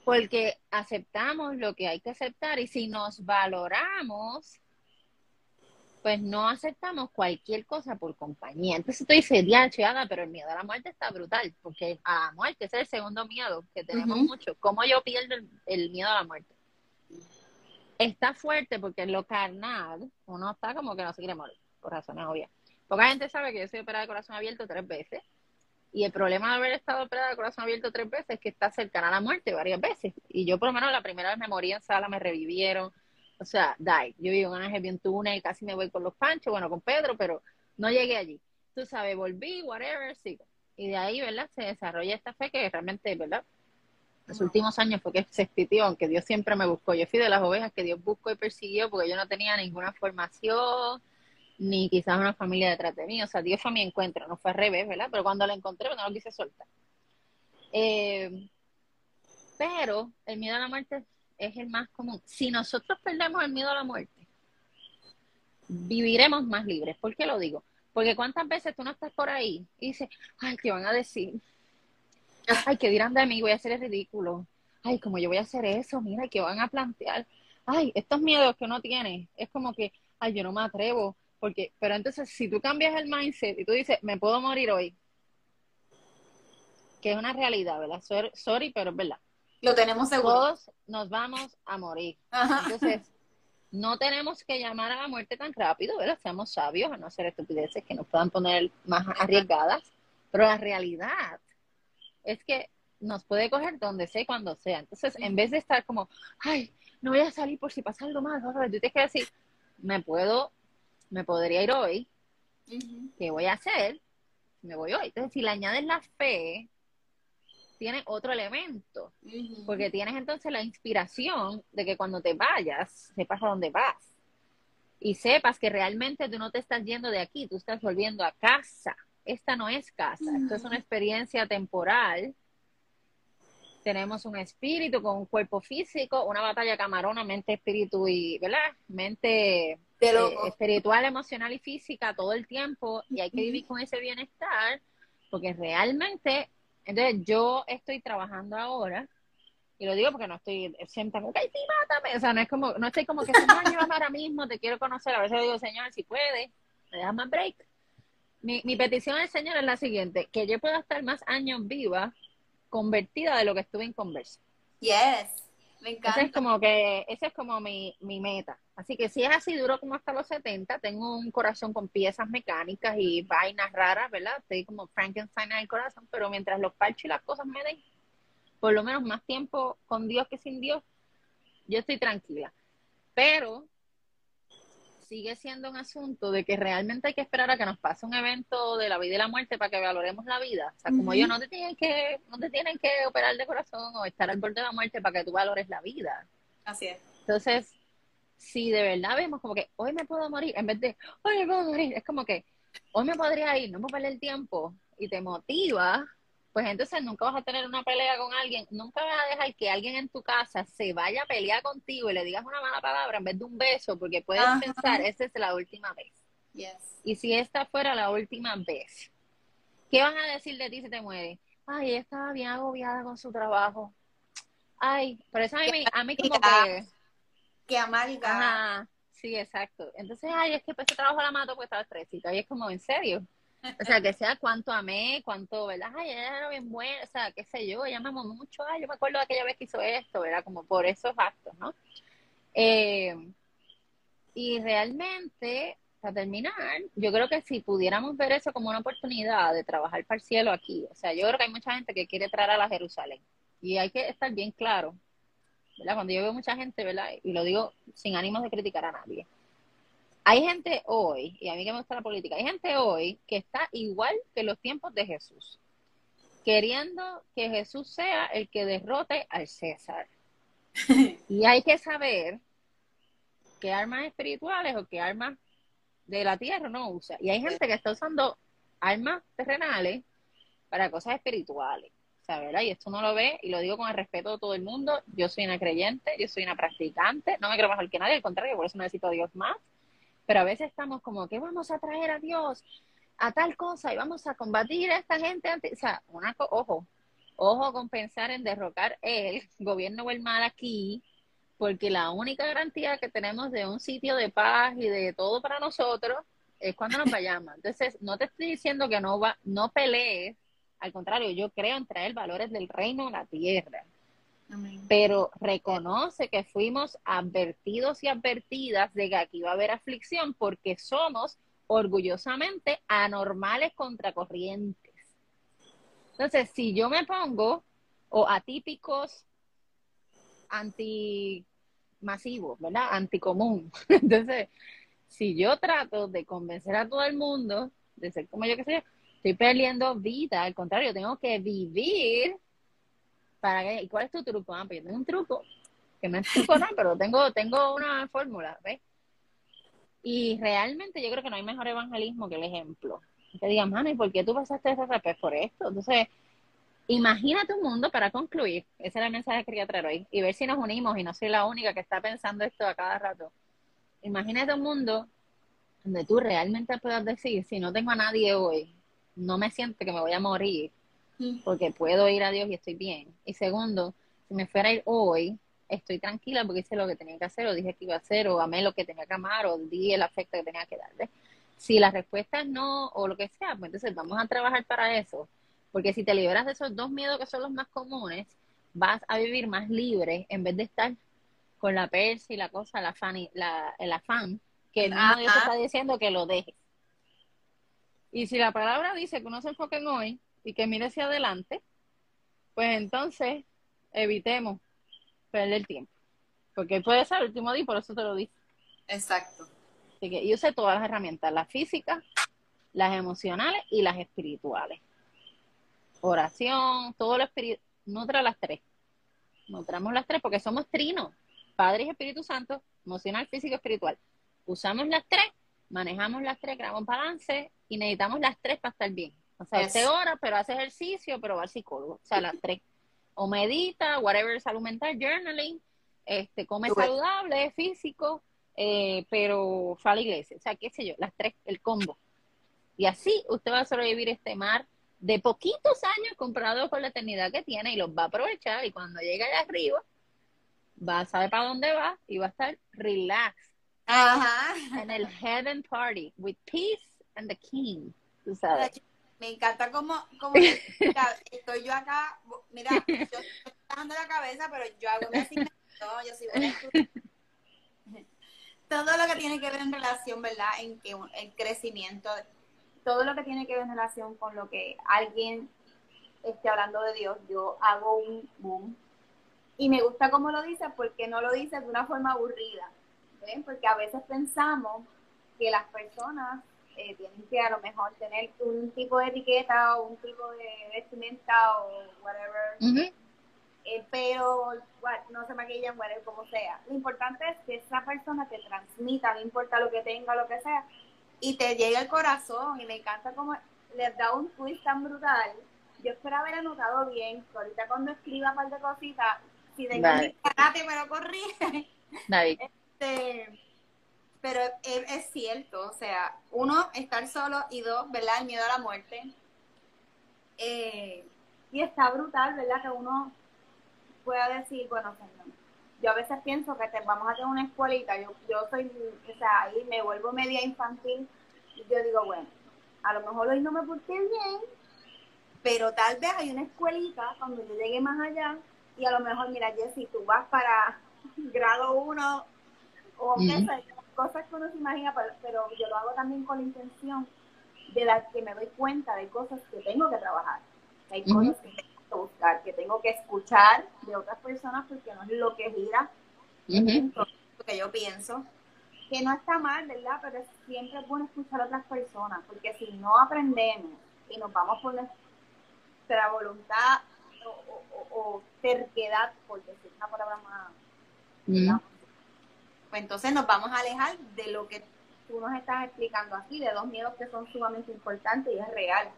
Speaker 3: porque aceptamos lo que hay que aceptar y si nos valoramos, pues no aceptamos cualquier cosa por compañía. Entonces tú dices, diacheada, pero el miedo a la muerte está brutal, porque a la muerte ese es el segundo miedo que tenemos mucho. ¿Cómo yo pierdo el, miedo a la muerte? Está fuerte porque en lo carnal uno está como que no se quiere morir, por razones obvias. Poca gente sabe que yo soy operada de corazón abierto tres veces. Y el problema de haber estado operada de corazón abierto tres veces es que está cercana a la muerte varias veces. Y yo por lo menos la primera vez me morí en sala, me revivieron o sea, die. Yo vivo en Ángel bien túnel, casi me voy con los panchos, bueno, con Pedro, pero no llegué allí. Tú sabes, volví, whatever, sigo. Y de ahí, ¿verdad? Se desarrolla esta fe que realmente, ¿verdad? Los últimos años fue que se expidió, aunque Dios siempre me buscó. Yo fui de las ovejas que Dios buscó y persiguió porque yo no tenía ninguna formación, ni quizás una familia detrás de mí. O sea, Dios fue mi encuentro, no fue al revés, ¿verdad? Pero cuando lo encontré, pues no lo quise soltar. Eh, pero el miedo a la muerte es el más común. Si nosotros perdemos el miedo a la muerte, viviremos más libres. ¿Por qué lo digo? Porque cuántas veces tú no estás por ahí y dices, ay, ¿qué van a decir? Ay, ¿qué dirán de mí? Voy a hacer el ridículo. Ay, como yo voy a hacer eso, mira, ¿qué van a plantear? Ay, estos miedos que uno tiene, es como que, ay, yo no me atrevo. Porque, pero entonces, si tú cambias el mindset y tú dices, me puedo morir hoy, que es una realidad, ¿verdad? Sorry, pero es verdad.
Speaker 2: Lo tenemos seguro.
Speaker 3: Todos nos vamos a morir. Entonces, no tenemos que llamar a la muerte tan rápido, ¿verdad? Seamos sabios a no hacer estupideces que nos puedan poner más arriesgadas. Pero la realidad es que nos puede coger donde sea y cuando sea. Entonces, en vez de estar como, ay, no voy a salir por si pasa algo más, tú tienes que decir, me puedo, me podría ir hoy, ¿qué voy a hacer? Me voy hoy. Entonces, si le añades la fe, tiene otro elemento, porque tienes entonces la inspiración de que cuando te vayas, sepas a dónde vas y sepas que realmente tú no te estás yendo de aquí, tú estás volviendo a casa. Esta no es casa, esto es una experiencia temporal. Tenemos un espíritu con un cuerpo físico, una batalla camarona, mente, espíritu y, ¿verdad? Mente eh, espiritual, emocional y física todo el tiempo y hay que vivir con ese bienestar porque realmente entonces yo estoy trabajando ahora, y lo digo porque no estoy siempre como, ¡ay, sí, mátame! O sea, no es como, no estoy como que son años ahora mismo, te quiero conocer. A veces digo, Señor, si puede, me das más break. Mi, mi petición al Señor es la siguiente, que yo pueda estar más años viva, convertida de lo que estuve en conversa.
Speaker 2: Yes. Me encanta.
Speaker 3: es como que, esa es como mi, mi meta. Así que si es así duro como hasta los 70, tengo un corazón con piezas mecánicas y vainas raras, ¿verdad? Estoy como Frankenstein en el corazón, pero mientras los parches y las cosas me den por lo menos más tiempo con Dios que sin Dios, yo estoy tranquila. Pero sigue siendo un asunto de que realmente hay que esperar a que nos pase un evento de la vida y la muerte para que valoremos la vida. O sea, como yo, no te tienen que, no te tienen que operar de corazón o estar al borde de la muerte para que tú valores la vida.
Speaker 2: Así es.
Speaker 3: Entonces, si de verdad vemos como que hoy me puedo morir, en vez de hoy me puedo morir, es como que hoy me podría ir, no me perder el tiempo y te motiva pues entonces nunca vas a tener una pelea con alguien, nunca vas a dejar que alguien en tu casa se vaya a pelear contigo y le digas una mala palabra en vez de un beso, porque puedes pensar, esa es la última vez. Y si esta fuera la última vez, ¿qué van a decir de ti si te mueres? Ay, ella estaba bien agobiada con su trabajo. Ay, por eso a mí, a mí como que...
Speaker 2: Que amarga.
Speaker 3: Ajá, sí, exacto. Entonces, ay, es que pues, ese trabajo la mato porque estaba estresita. Y es como, ¿en serio? O sea, que sea cuánto amé, cuánto, ¿verdad? Ay, ella era bien buena, o sea, qué sé yo, ella amó mucho, ay, yo me acuerdo de aquella vez que hizo esto, ¿verdad? Como por esos actos, ¿no? Eh, y realmente, para terminar, yo creo que si pudiéramos ver eso como una oportunidad de trabajar para el cielo aquí, o sea, yo creo que hay mucha gente que quiere traer a la Jerusalén y hay que estar bien claro, ¿verdad? Cuando yo veo mucha gente, ¿verdad? Y lo digo sin ánimos de criticar a nadie hay gente hoy, y a mí que me gusta la política, hay gente hoy que está igual que los tiempos de Jesús, queriendo que Jesús sea el que derrote al César. y hay que saber qué armas espirituales o qué armas de la tierra no usa. Y hay gente que está usando armas terrenales para cosas espirituales. ¿verdad? Y esto no lo ve, y lo digo con el respeto de todo el mundo, yo soy una creyente, yo soy una practicante, no me creo mejor que nadie, al contrario, por eso necesito a Dios más, pero a veces estamos como, ¿qué vamos a traer a Dios? A tal cosa, y vamos a combatir a esta gente, o sea, una ojo, ojo con pensar en derrocar el gobierno o mal aquí, porque la única garantía que tenemos de un sitio de paz y de todo para nosotros es cuando nos vayamos. Entonces, no te estoy diciendo que no va, no pelees, al contrario, yo creo en traer valores del reino a la tierra. Pero reconoce que fuimos advertidos y advertidas de que aquí va a haber aflicción porque somos orgullosamente anormales contracorrientes. Entonces, si yo me pongo, o atípicos, antimasivos, ¿verdad? Anticomún. Entonces, si yo trato de convencer a todo el mundo de ser como yo que sé, estoy perdiendo vida, al contrario, tengo que vivir ¿y cuál es tu truco? Ah, pues yo tengo un truco, que no es truco, no, pero tengo, tengo una fórmula, ¿ves? Y realmente yo creo que no hay mejor evangelismo que el ejemplo. Que digan, mano, ¿y por qué tú pasaste esa Pues por esto. Entonces, imagínate un mundo para concluir. Ese era el mensaje que quería traer hoy. Y ver si nos unimos y no soy la única que está pensando esto a cada rato imagínate un mundo donde tú realmente puedas decir, si no tengo a nadie hoy, no me siento que me voy a morir. Porque puedo ir a Dios y estoy bien. Y segundo, si me fuera a ir hoy, estoy tranquila porque hice lo que tenía que hacer, o dije que iba a hacer, o amé lo que tenía que amar, o di el afecto que tenía que darle. Si la respuesta es no, o lo que sea, pues entonces vamos a trabajar para eso. Porque si te liberas de esos dos miedos que son los más comunes, vas a vivir más libre en vez de estar con la persa y la cosa, la fan, la, el afán, que no Dios está diciendo que lo dejes. Y si la palabra dice que uno se enfoque en hoy y que mire hacia adelante, pues entonces evitemos perder tiempo. Porque puede ser el último día por eso te lo dice.
Speaker 2: Exacto.
Speaker 3: Así que yo usé todas las herramientas, las físicas, las emocionales y las espirituales. Oración, todo lo espiritual, nutra las tres. Nutramos las tres porque somos trinos. Padre y Espíritu Santo, emocional, físico, espiritual. Usamos las tres, manejamos las tres, creamos balance y necesitamos las tres para estar bien. O sea, hace horas, pero hace ejercicio, pero va al psicólogo. O sea, las tres. O medita, whatever, salud mental, journaling, este, come saludable, físico, eh, pero fue a la iglesia. O sea, qué sé yo, las tres, el combo. Y así usted va a sobrevivir este mar de poquitos años comparado con la eternidad que tiene y los va a aprovechar y cuando llegue allá arriba va a saber para dónde va y va a estar relaxed.
Speaker 2: Ajá.
Speaker 3: En el heaven party, with peace and the king. Tú sabes.
Speaker 2: Me encanta como, como estoy yo acá, mira, yo estoy bajando la cabeza, pero yo hago una no, yo soy buena Todo lo que tiene que ver en relación, ¿verdad? En que el crecimiento, todo lo que tiene que ver en relación con lo que alguien esté hablando de Dios, yo hago un boom y me gusta cómo lo dices porque no lo dices de una forma aburrida. ¿ven? Porque a veces pensamos que las personas eh, tienen que a lo mejor tener un tipo de etiqueta o un tipo de vestimenta o whatever. Eh, pero no se maquillan, whatever, como sea. Lo importante es que esa persona te transmita, no importa lo que tenga, lo que sea, y te llegue al corazón. Y me encanta cómo les da un twist tan brutal. Yo espero haber anotado bien, que ahorita cuando escriba un par de cositas, si de karate me lo corrige. Este, pero es, cierto, o sea, uno, estar solo y dos, ¿verdad? El miedo a la muerte. Eh, y está brutal, ¿verdad? Que uno pueda decir, bueno, yo a veces pienso que te, vamos a tener una escuelita, yo, yo soy, o sea, ahí me vuelvo media infantil y yo digo, bueno, a lo mejor hoy no me porté bien, pero tal vez hay una escuelita cuando yo llegue más allá y a lo mejor, mira, Jessy, tú vas para grado 1 o cosas que uno se imagina, pero, yo lo hago también con la intención de dar que me doy cuenta de cosas que tengo que trabajar. hay cosas que tengo que buscar, que tengo que escuchar de otras personas porque no es lo que gira, lo que yo pienso. Que no está mal, ¿verdad? Pero siempre es bueno escuchar a otras personas, porque si no aprendemos y nos vamos por nuestra voluntad o, terquedad, porque es una palabra más... Pues entonces nos vamos a alejar de lo que tú nos estás explicando aquí, de dos miedos que son sumamente importantes y es real.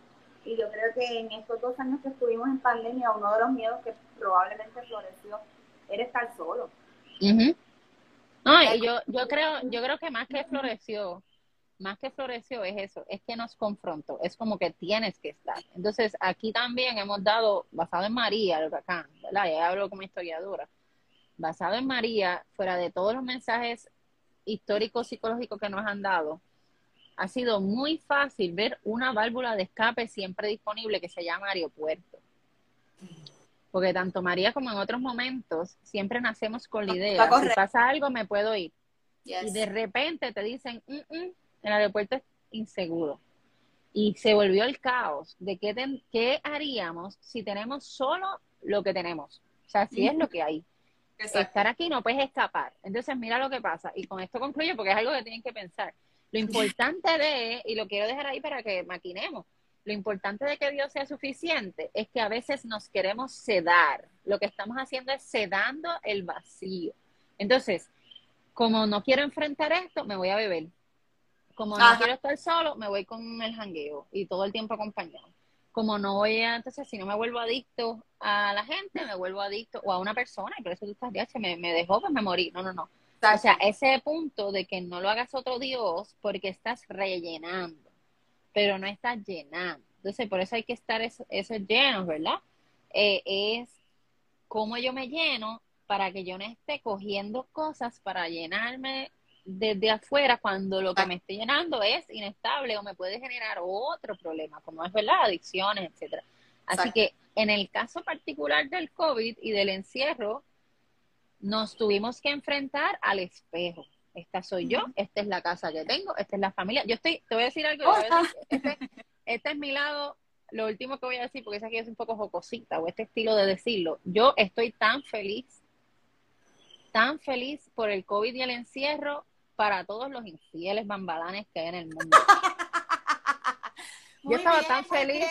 Speaker 2: Y yo creo que en estos dos años que estuvimos en pandemia, uno de los miedos que probablemente floreció era estar solo.
Speaker 3: No, y yo, yo creo, yo creo que más que floreció, más que floreció es eso, es que nos confrontó, es como que tienes que estar. Entonces, aquí también hemos dado, basado en María, el huracán, ¿verdad? Ya hablo como historiadora, basado en María, fuera de todos los mensajes históricos, psicológicos que nos han dado, ha sido muy fácil ver una válvula de escape siempre disponible que se llama aeropuerto. Porque tanto María como en otros momentos siempre nacemos con la idea, si pasa algo me puedo ir. Y de repente te dicen, mm, mm, el aeropuerto es inseguro. Y se volvió el caos de qué, qué haríamos si tenemos solo lo que tenemos. O sea, si es lo que hay. Estar aquí no puedes escapar. Entonces, mira lo que pasa. Y con esto concluyo porque es algo que tienen que pensar. Lo importante de, y lo quiero dejar ahí para que maquinemos, lo importante de que Dios sea suficiente es que a veces nos queremos sedar. Lo que estamos haciendo es sedando el vacío. Entonces, como no quiero enfrentar esto, me voy a beber. Como no quiero estar solo, me voy con el jangueo y todo el tiempo acompañado. Como no voy a, entonces, si no me vuelvo adicto a la gente, me vuelvo adicto o a una persona, y por eso tú estás, ya, me, me dejó, pues me morí. No, no, no. O sea, ese punto de que no lo hagas otro Dios porque estás rellenando, pero no estás llenando. Entonces, por eso hay que estar esos llenos, ¿verdad? Eh, es cómo yo me lleno para que yo no esté cogiendo cosas para llenarme desde afuera cuando lo que me esté llenando es inestable o me puede generar otro problema, como es, ¿verdad? Adicciones, etcétera. Así que en el caso particular del COVID y del encierro, nos tuvimos que enfrentar al espejo. Esta soy yo, esta es la casa que tengo, esta es la familia. Yo estoy, te voy a decir algo, este, este, es mi lado, lo último que voy a decir, porque es aquí es un poco jocosita, o este estilo de decirlo. Yo estoy tan feliz, tan feliz por el COVID y el encierro para todos los infieles bambalanes que hay en el mundo. yo estaba tan feliz,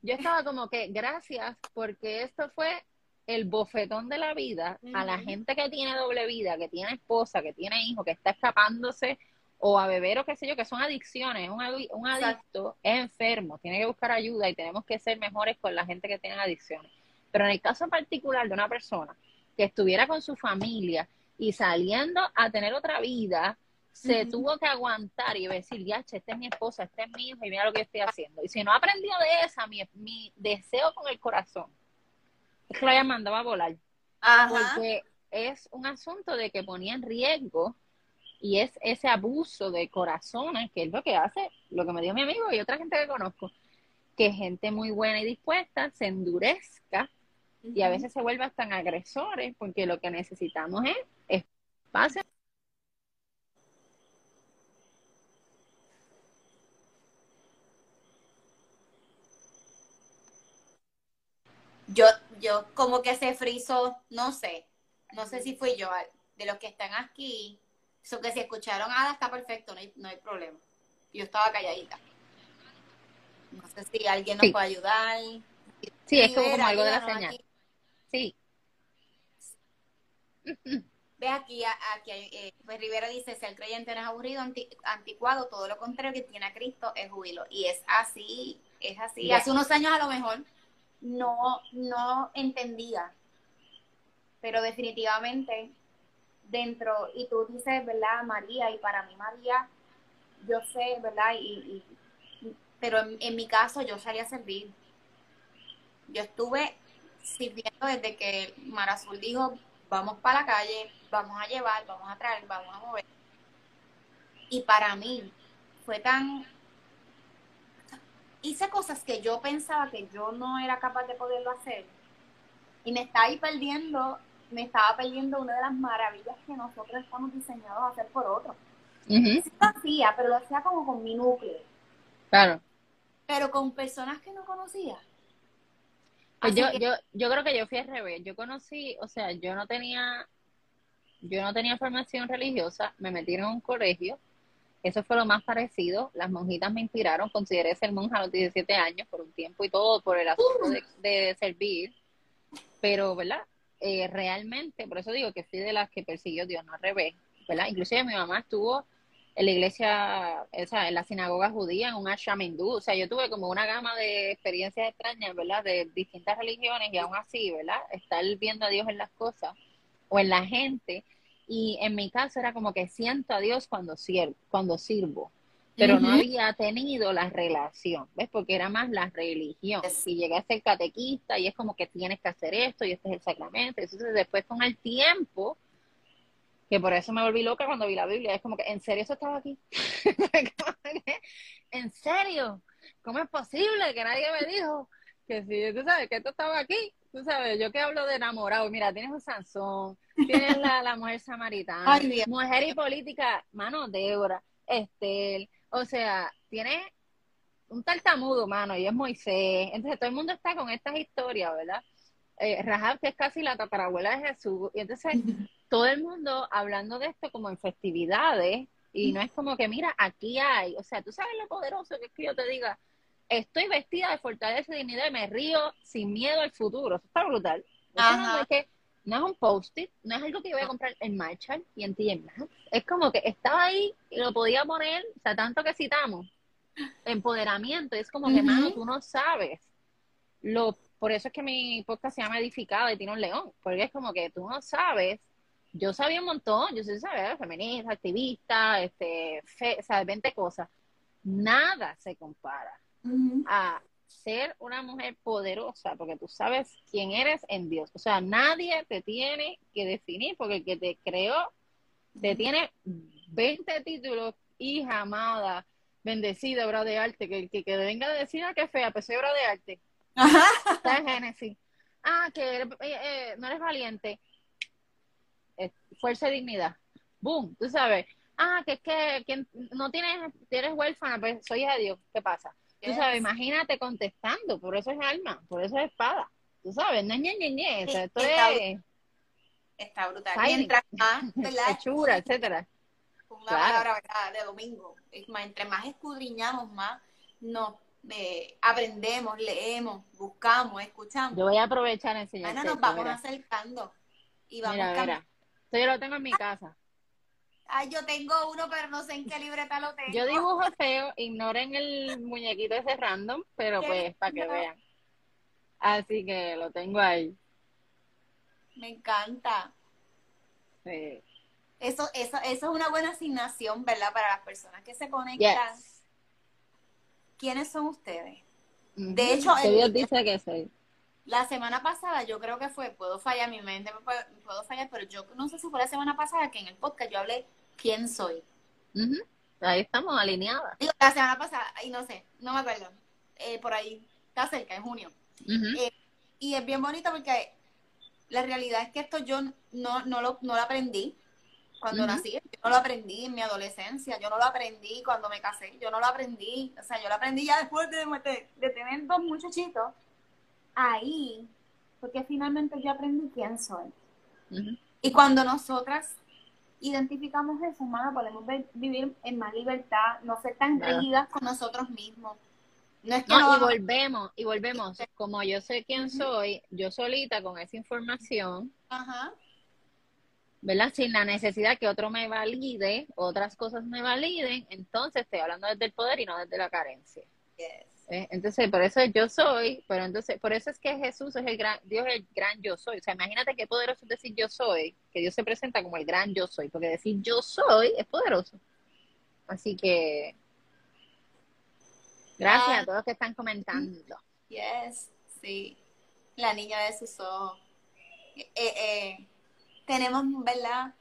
Speaker 3: yo estaba como que gracias, porque esto fue el bofetón de la vida a la gente que tiene doble vida, que tiene esposa, que tiene hijo, que está escapándose o a beber o qué sé yo, que son adicciones. Un, un adicto es enfermo, tiene que buscar ayuda y tenemos que ser mejores con la gente que tiene adicciones. Pero en el caso particular de una persona que estuviera con su familia y saliendo a tener otra vida, se tuvo que aguantar y decir, ya, esta es mi esposa, este es mi hijo y mira lo que estoy haciendo. Y si no aprendió de esa, mi, mi deseo con el corazón es que la mandaba a volar. Porque es un asunto de que ponía en riesgo y es ese abuso de corazones, que es lo que hace, lo que me dio mi amigo y otra gente que conozco, que gente muy buena y dispuesta se endurezca y a veces se vuelva tan agresores, porque lo que necesitamos es espacio
Speaker 2: yo, yo como que se frizó, no sé, no sé si fui yo, de los que están aquí, eso que si escucharon nada está perfecto, no hay, no hay problema. Yo estaba calladita. No sé si alguien nos puede ayudar.
Speaker 3: Sí, es como, algo de la señal. Sí.
Speaker 2: Ve aquí, aquí eh, pues Rivera dice, si el creyente no es aburrido, anticuado, todo lo contrario que tiene a Cristo es júbilo. Y es así, es así. Hace unos años a lo mejor no, no entendía. Pero definitivamente dentro, y tú dices, ¿verdad, María? Y para mí María, yo sé, ¿verdad? Y, pero en, mi caso yo salí a servir. Yo estuve sirviendo desde que Marazul dijo, vamos para la calle, vamos a llevar, vamos a traer, vamos a mover. Y para mí fue tan hice cosas que yo pensaba que yo no era capaz de poderlo hacer. Y me estaba ahí perdiendo, me estaba perdiendo una de las maravillas que nosotros estamos diseñados a hacer por otros. Sí lo hacía, pero lo hacía como con mi núcleo.
Speaker 3: Claro.
Speaker 2: Pero con personas que no conocía.
Speaker 3: Pues yo, yo, yo creo que yo fui al revés. Yo conocí, o sea, yo no tenía, yo no tenía formación religiosa, me metieron en un colegio eso fue lo más parecido. Las monjitas me inspiraron. Consideré ser monja a los 17 años por un tiempo y todo por el asunto de, servir. Pero, ¿verdad? Eh, realmente, por eso digo que fui de las que persiguió Dios, no al revés, ¿verdad? Inclusive mi mamá estuvo en la iglesia, o sea, en la sinagoga judía, en un ashram hindú. O sea, yo tuve como una gama de experiencias extrañas, ¿verdad? De distintas religiones y aún así, ¿verdad? Estar viendo a Dios en las cosas o en la gente. Y en mi caso era como que siento a Dios cuando sirvo, cuando sirvo pero no había tenido la relación, ¿ves? Porque era más la religión. Y llegué a ser catequista y es como que tienes que hacer esto y este es el sacramento. Entonces después con el tiempo que por eso me volví loca cuando vi la Biblia. Es como que, ¿en serio eso estaba aquí? ¿En serio? ¿Cómo es posible que nadie me dijo que si tú sabes que esto estaba aquí? Tú sabes, yo que hablo de enamorado, mira, tienes un Sansón, tienes la, la mujer samaritana, mujer y política, mano, Débora, Estel, o sea, tienes un tartamudo, mano, y es Moisés. Entonces todo el mundo está con estas historias, ¿verdad? Eh, Rahab, que es casi la tatarabuela de Jesús, y entonces todo el mundo hablando de esto como en festividades, y no es como que, mira, aquí hay, o sea, tú sabes lo poderoso que es que yo te diga, estoy vestida de fortaleza y dignidad y me río sin miedo al futuro, eso está brutal. no es que no es un post-it, no es algo que yo voy a comprar en Marshall y en TM Es como que estaba ahí y lo podía poner, o sea, tanto que citamos, empoderamiento, es como que, mano, tú no sabes lo por eso es que mi podcast se llama Edificado y tiene un león, porque es como que tú no sabes, yo sabía un montón, yo soy ¿sabes? feminista, activista, este, fe, o 20 cosas, nada se compara a ser una mujer poderosa, porque tú sabes quién eres en Dios, o sea, nadie te tiene que definir, porque el que te creó te tiene 20 títulos, hija amada, bendecida, obra de arte, que, que, que venga a decir ah, qué fea, pues soy obra de arte Está en Génesis. Ah, que eh, eh, no eres valiente. Fuerza y dignidad. Boom, tú sabes. Ah, que es que, no tienes, eres huérfana, pues soy de Dios. ¿Qué pasa? Tú sabes, imagínate contestando, por eso es alma, por eso es espada. Tú sabes, no ñe, ñe, esto
Speaker 2: está, es... Está brutal. Mientras más,
Speaker 3: Hechura, etcétera.
Speaker 2: Una palabra, ¿verdad? De domingo. Entre más escudriñamos, más nos aprendemos, leemos, buscamos, escuchamos.
Speaker 3: Yo voy a aprovechar a enseñar.
Speaker 2: nos vamos acercando. Y vamos
Speaker 3: mira, yo lo tengo en mi casa.
Speaker 2: Ay, yo tengo uno, pero no sé en qué libreta lo tengo.
Speaker 3: Yo dibujo feo, ignoren el muñequito ese random, pero pues para que vean. Así que lo tengo ahí.
Speaker 2: Me encanta. Sí. Eso, eso, eso es una buena asignación, ¿verdad? Para las personas que se conectan. ¿quiénes son ustedes? De hecho,
Speaker 3: Dios dice que soy.
Speaker 2: La semana pasada, yo creo que fue, puedo fallar, mi mente me puedo, fallar, pero yo no sé si fue la semana pasada que en el podcast yo hablé quién soy.
Speaker 3: Ahí estamos alineadas.
Speaker 2: Digo, la semana pasada, y no sé, no me acuerdo. Eh, por ahí, está cerca, en junio. Eh, y es bien bonito porque la realidad es que esto yo no, no, lo, no lo aprendí cuando nací. Yo no lo aprendí en mi adolescencia, yo no lo aprendí cuando me casé, yo no lo aprendí. O sea, yo lo aprendí ya después de, de, tener dos muchachitos. Ahí, porque finalmente yo aprendí quién soy. Y cuando nosotras identificamos eso, hermano, podemos vivir en más libertad, no ser tan rígidas con nosotros mismos.
Speaker 3: No es que no, y volvemos, y volvemos. Como yo sé quién soy, yo solita con esa información, Ajá. ¿verdad? Sin la necesidad que otro me valide, otras cosas me validen, entonces estoy hablando desde el poder y no desde la carencia. ¿Eh? Entonces, por eso yo soy, pero entonces, por eso es que Jesús es el gran, Dios es el gran yo soy. O sea, imagínate qué poderoso es decir yo soy, que Dios se presenta como el gran yo soy, porque decir yo soy es poderoso. Así que, gracias a todos que están comentando.
Speaker 2: Yes, sí. La niña de sus ojos. Eh, eh, tenemos, ¿verdad?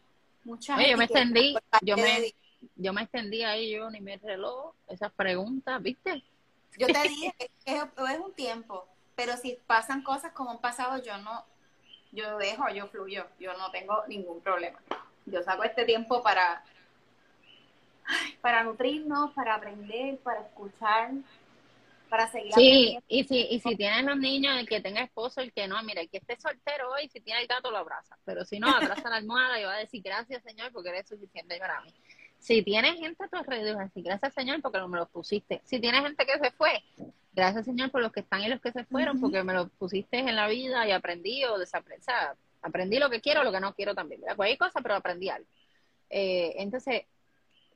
Speaker 2: Muchas
Speaker 3: Oye, yo me extendí, yo me, yo me extendí ahí, yo ni me reloj, esas preguntas, ¿viste?
Speaker 2: Yo te dije que es, un tiempo, pero si pasan cosas como han pasado, yo no, yo dejo, yo fluyo, yo no tengo ningún problema. Yo saco este tiempo para, para nutrirnos, para aprender, para escuchar, para seguir.
Speaker 3: Sí, y si, y si tienen los niños, el que tenga esposo, el que no, mira, el que esté soltero hoy, si tiene el gato lo abraza, pero si no, abraza la almohada y va a decir gracias Señor porque eres suficiente para mí. Si tienes gente a tu alrededor, así gracias Señor porque me lo pusiste. Si tienes gente que se fue, gracias Señor por los que están y los que se fueron, porque me lo pusiste en la vida y aprendí o desaprendí, aprendí lo que quiero, lo que no quiero también, ¿verdad? Cualquier cosa, pero aprendí algo. Eh, entonces,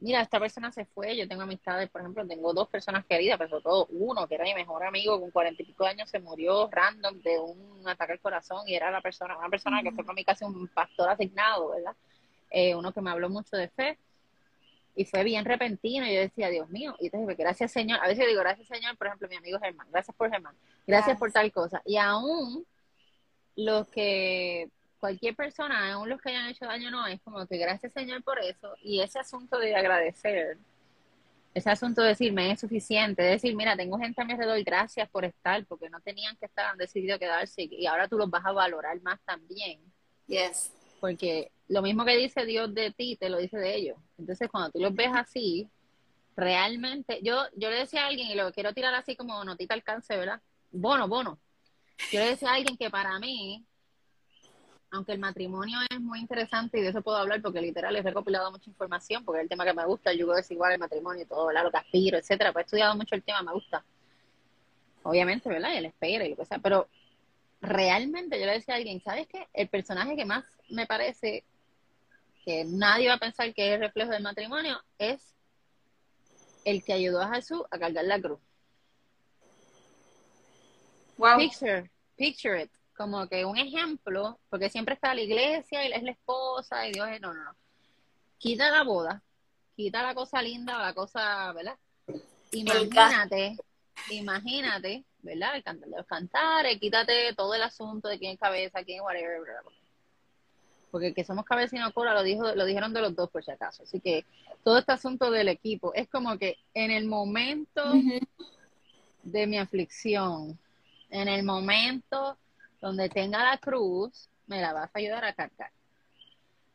Speaker 3: mira, esta persona se fue, yo tengo amistades, por ejemplo, tengo dos personas queridas, pero sobre todo uno, que era mi mejor amigo, con cuarenta y pico de años, se murió random de un ataque al corazón y era la persona, una persona que fue para mí casi un pastor asignado, ¿verdad? Eh, uno que me habló mucho de fe y fue bien repentino. Y yo decía, Dios mío, y entonces, gracias Señor. A veces digo, gracias Señor, por ejemplo, mi amigo Germán, gracias por Germán, gracias, por tal cosa. Y aún los que, cualquier persona, aún los que hayan hecho daño, no, es como que gracias Señor por eso. Y ese asunto de agradecer, ese asunto de decir, me es suficiente, de decir, mira, tengo gente a mi alrededor gracias por estar, porque no tenían que estar, han decidido quedarse y ahora tú los vas a valorar más también.
Speaker 2: Yes.
Speaker 3: Porque lo mismo que dice Dios de ti, te lo dice de ellos. Entonces, cuando tú los ves así, realmente, yo, yo le decía a alguien, y lo quiero tirar así como notita alcance, ¿verdad? Bono, bono. Yo le decía a alguien que para mí, aunque el matrimonio es muy interesante y de eso puedo hablar porque literal he recopilado mucha información, porque es el tema que me gusta, el yugo desigual, el matrimonio y todo, ¿verdad? Lo que aspiro, etcétera, pues he estudiado mucho el tema, me gusta. Obviamente, ¿verdad? Y el espera y lo que sea, pero realmente yo le decía a alguien, ¿sabes qué? El personaje que más me parece que nadie va a pensar que es reflejo del matrimonio, es el que ayudó a Jesús a cargar la cruz.
Speaker 2: Wow.
Speaker 3: Picture, picture it. Como que un ejemplo, porque siempre está la iglesia y es la esposa y Dios es, no, no, no. Quita la boda, quita la cosa linda, la cosa, ¿verdad? Imagínate, imagínate, ¿verdad? El cantar de los cantares, quítate todo el asunto de quién es cabeza, quién es whatever, ¿verdad? Porque que somos cabeza y no cola lo dijo lo dijeron de los dos por si acaso. Así que todo este asunto del equipo es como que en el momento de mi aflicción en el momento donde tenga la cruz me la vas a ayudar a cargar.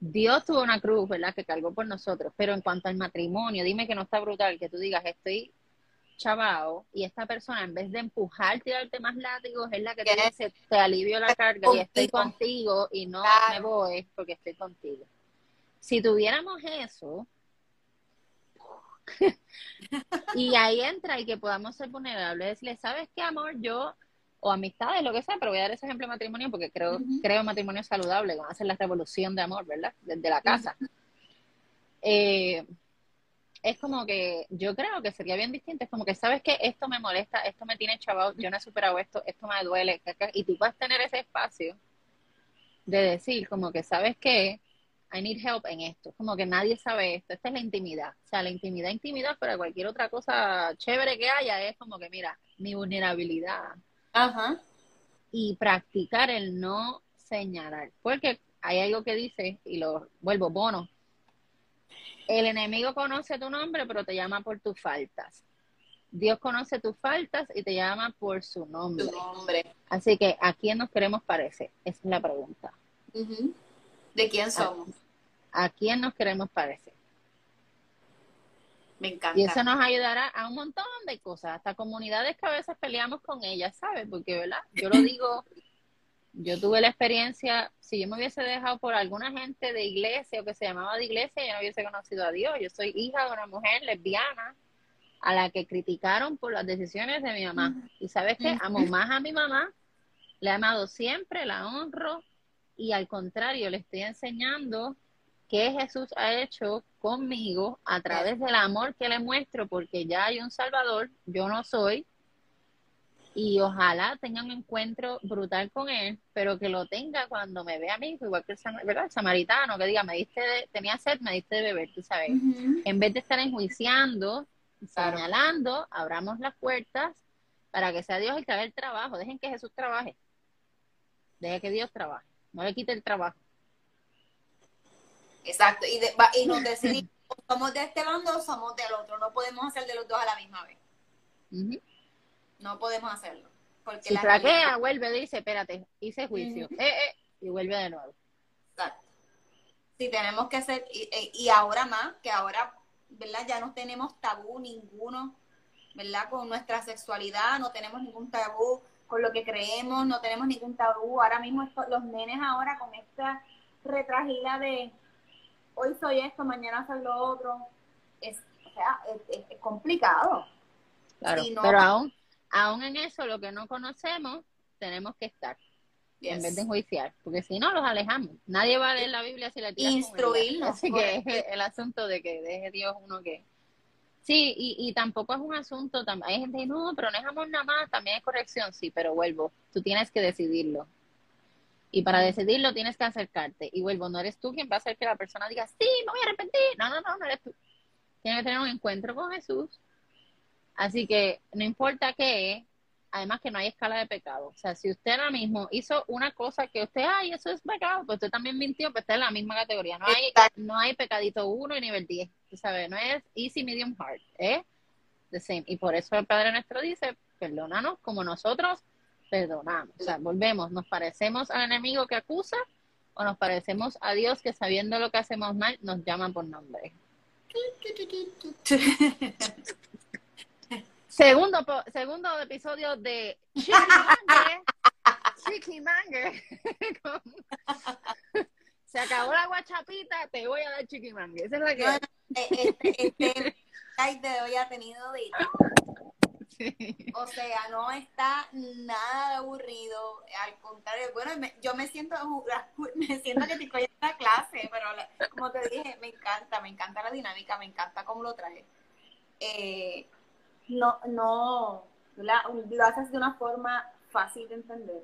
Speaker 3: Dios tuvo una cruz verdad que cargó por nosotros pero en cuanto al matrimonio dime que no está brutal que tú digas estoy chavao y esta persona en vez de empujar, tirarte más látigos, es la que te dice, te alivio la carga y estoy contigo y no me voy porque estoy contigo. Si tuviéramos eso, y ahí entra y que podamos ser vulnerables, decirle, ¿sabes qué, amor? Yo, o amistades, lo que sea, pero voy a dar ese ejemplo de matrimonio porque creo, creo matrimonio saludable, van a hacer la revolución de amor, ¿verdad? Desde la casa. eh, es como que yo creo que sería bien distinto. Es como que, ¿sabes que Esto me molesta, esto me tiene chavado, yo no he superado esto, esto me duele. Y tú puedes tener ese espacio de decir, como que, ¿sabes qué? I need help en esto. Como que nadie sabe esto. Esta es la intimidad. O sea, la intimidad, intimidad, pero cualquier otra cosa chévere que haya es como que, mira, mi vulnerabilidad.
Speaker 2: Ajá.
Speaker 3: Y practicar el no señalar. Porque hay algo que dice, y lo vuelvo bono, el enemigo conoce tu nombre, pero te llama por tus faltas. Dios conoce tus faltas y te llama por su nombre.
Speaker 2: nombre.
Speaker 3: Así que, ¿a quién nos queremos parecer? Esa es la pregunta.
Speaker 2: ¿De quién somos?
Speaker 3: ¿A, quién nos queremos parecer?
Speaker 2: Me encanta.
Speaker 3: Y eso nos ayudará a un montón de cosas, hasta comunidades que a veces peleamos con ellas, ¿sabes? Porque, ¿verdad? Yo lo digo yo tuve la experiencia, si yo me hubiese dejado por alguna gente de iglesia o que se llamaba de iglesia, yo no hubiese conocido a Dios. Yo soy hija de una mujer lesbiana a la que criticaron por las decisiones de mi mamá. Y sabes qué, amo más a mi mamá, la he amado siempre, la honro y al contrario, le estoy enseñando qué Jesús ha hecho conmigo a través del amor que le muestro, porque ya hay un Salvador, yo no soy, y ojalá tenga un encuentro brutal con él, pero que lo tenga cuando me vea a mí, igual que el, samaritano, que diga, me diste, tenía sed, me diste de beber, tú sabes. En vez de estar enjuiciando, señalando, abramos las puertas para que sea Dios el que haga el trabajo. Dejen que Jesús trabaje. Dejen que Dios trabaje. No le quite el trabajo.
Speaker 2: Exacto. Y, y nos decidimos, somos de este bando o somos del otro. No podemos hacer de los dos a la misma vez. No podemos hacerlo. Porque
Speaker 3: si la vuelve, dice, espérate, hice juicio. eh, eh, y vuelve de nuevo.
Speaker 2: Exacto. Si tenemos que hacer, y, y ahora más, que ahora, ¿verdad? Ya no tenemos tabú ninguno, ¿verdad? Con nuestra sexualidad, no tenemos ningún tabú con lo que creemos, no tenemos ningún tabú. Ahora mismo los nenes ahora con esta retragila de hoy soy esto, mañana soy lo otro, es, o sea, es, complicado.
Speaker 3: Claro, pero aún, aún en eso, lo que no conocemos, tenemos que estar. en vez de enjuiciar, porque si no los alejamos. Nadie va a leer la Biblia si la tiras
Speaker 2: Instruirnos.
Speaker 3: Así que es el asunto de que deje Dios uno que... Sí, y, y tampoco es un asunto, hay gente que no, pero no es amor nada más, también es corrección, sí, pero vuelvo, tú tienes que decidirlo. Y para decidirlo tienes que acercarte. Y vuelvo, no eres tú quien va a hacer que la persona diga, sí, me voy a arrepentir. No, no, no, no eres tú. Tienes que tener un encuentro con Jesús. Así que no importa qué, además que no hay escala de pecado. O sea, si usted ahora mismo hizo una cosa que usted, ay, eso es pecado, pues usted también mintió, pues está en la misma categoría. No hay, no hay pecadito 1 y nivel 10, tú sabes, no es easy, medium, hard, ¿eh? The same. Y por eso el Padre nuestro dice, perdónanos como nosotros perdonamos. O sea, volvemos, nos parecemos al enemigo que acusa o nos parecemos a Dios que sabiendo lo que hacemos mal nos llama por nombre. Segundo, segundo episodio de Chiqui Manger. Se acabó la guachapita, te voy a dar Chiqui Manger. Esa es la que.
Speaker 2: este, este, de hoy ha tenido de O sea, no está nada aburrido, al contrario, bueno, yo me siento me siento que estoy en la clase, pero como te dije, me encanta, me encanta la dinámica, me encanta cómo lo trae. Eh, no, no, lo haces de una forma fácil de entender.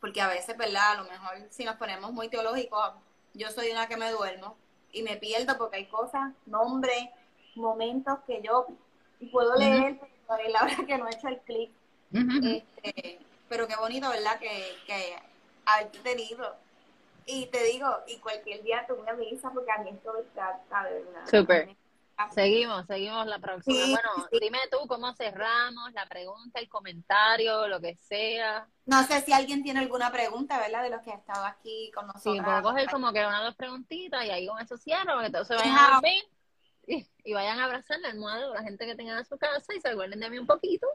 Speaker 2: Porque a veces, ¿verdad? A lo mejor si nos ponemos muy teológicos, yo soy una que me duermo y me pierdo porque hay cosas, nombres, momentos que yo puedo leer, pero la hora que no he hecho el clic. este, pero qué bonito, ¿verdad? Que, que haberte tenido. Y te digo, y cualquier día tú me avisas porque a mí esto me encanta, verdad.
Speaker 3: Súper. Seguimos, seguimos la próxima. bueno, dime tú cómo cerramos, la pregunta, el comentario, lo que sea.
Speaker 2: No sé si alguien tiene alguna pregunta, ¿verdad? De los que ha estado aquí con nosotros.
Speaker 3: Sí, puedo coger como que una o dos preguntitas y ahí con eso cierro, que todos se vayan a dormir y, vayan a abrazar la almohada a la gente que tengan en su casa y se acuerden de mí un poquito.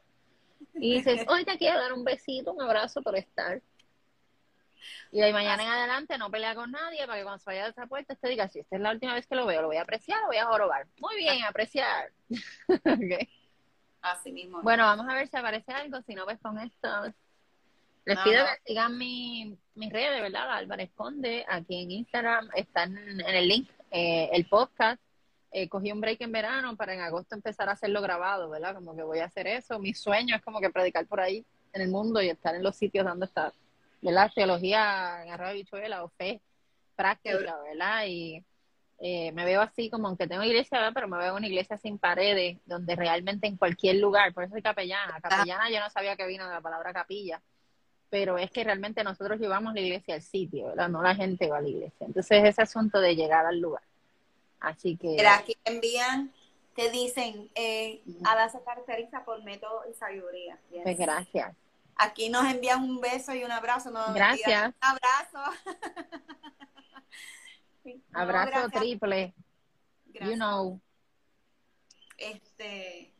Speaker 3: Y dices, hoy te quiero dar un besito, un abrazo por estar. Y de mañana en adelante no pelea con nadie para que cuando se vaya de esa puerta te diga, si esta es la última vez que lo veo, lo voy a apreciar, lo voy a jorobar. Muy bien, apreciar.
Speaker 2: Así mismo.
Speaker 3: Bueno, vamos a ver si aparece algo, si no, ves pues con esto. Les pido que sigan mi, mis redes, ¿verdad? Álvarez Conde, aquí en Instagram, están en el link, eh, el podcast. Eh, cogí un break en verano para en agosto empezar a hacerlo grabado, ¿verdad? Como que voy a hacer eso. Mi sueño es como que predicar por ahí en el mundo y estar en los sitios donde está la Teología en arroba bichuela o fe práctica, ¿verdad? Y eh, me veo así como, aunque tengo iglesia, ¿verdad? Pero me veo una iglesia sin paredes, donde realmente en cualquier lugar, por eso soy capellana. Capellana yo no sabía que vino de la palabra capilla, pero es que realmente nosotros llevamos la iglesia al sitio, ¿verdad? No la gente va a la iglesia. Entonces ese asunto de llegar al lugar. Así que...
Speaker 2: Mira, aquí envían, te dicen, eh, Ada se caracteriza por método y sabiduría.
Speaker 3: Pues gracias.
Speaker 2: Aquí nos envían un beso y un abrazo. No,
Speaker 3: gracias.
Speaker 2: Un abrazo.
Speaker 3: abrazo triple. You know.
Speaker 2: Este,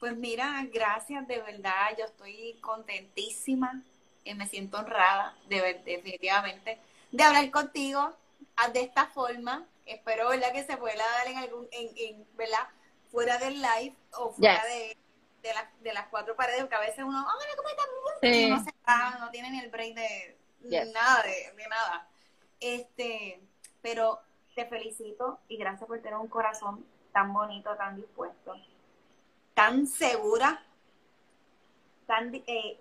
Speaker 2: pues mira, gracias de verdad. Yo estoy contentísima y me siento honrada, de definitivamente, de hablar contigo ah, de esta forma. Espero, ¿verdad? Que se pueda dar en algún, en, en ¿verdad? Fuera del live o fuera de de, de las cuatro paredes, porque a veces uno, oh, mira cómo está y no se va, no tiene ni el break de nada, de, de, nada. Este, pero te felicito y gracias por tener un corazón tan bonito, tan dispuesto, tan segura, tan, eh,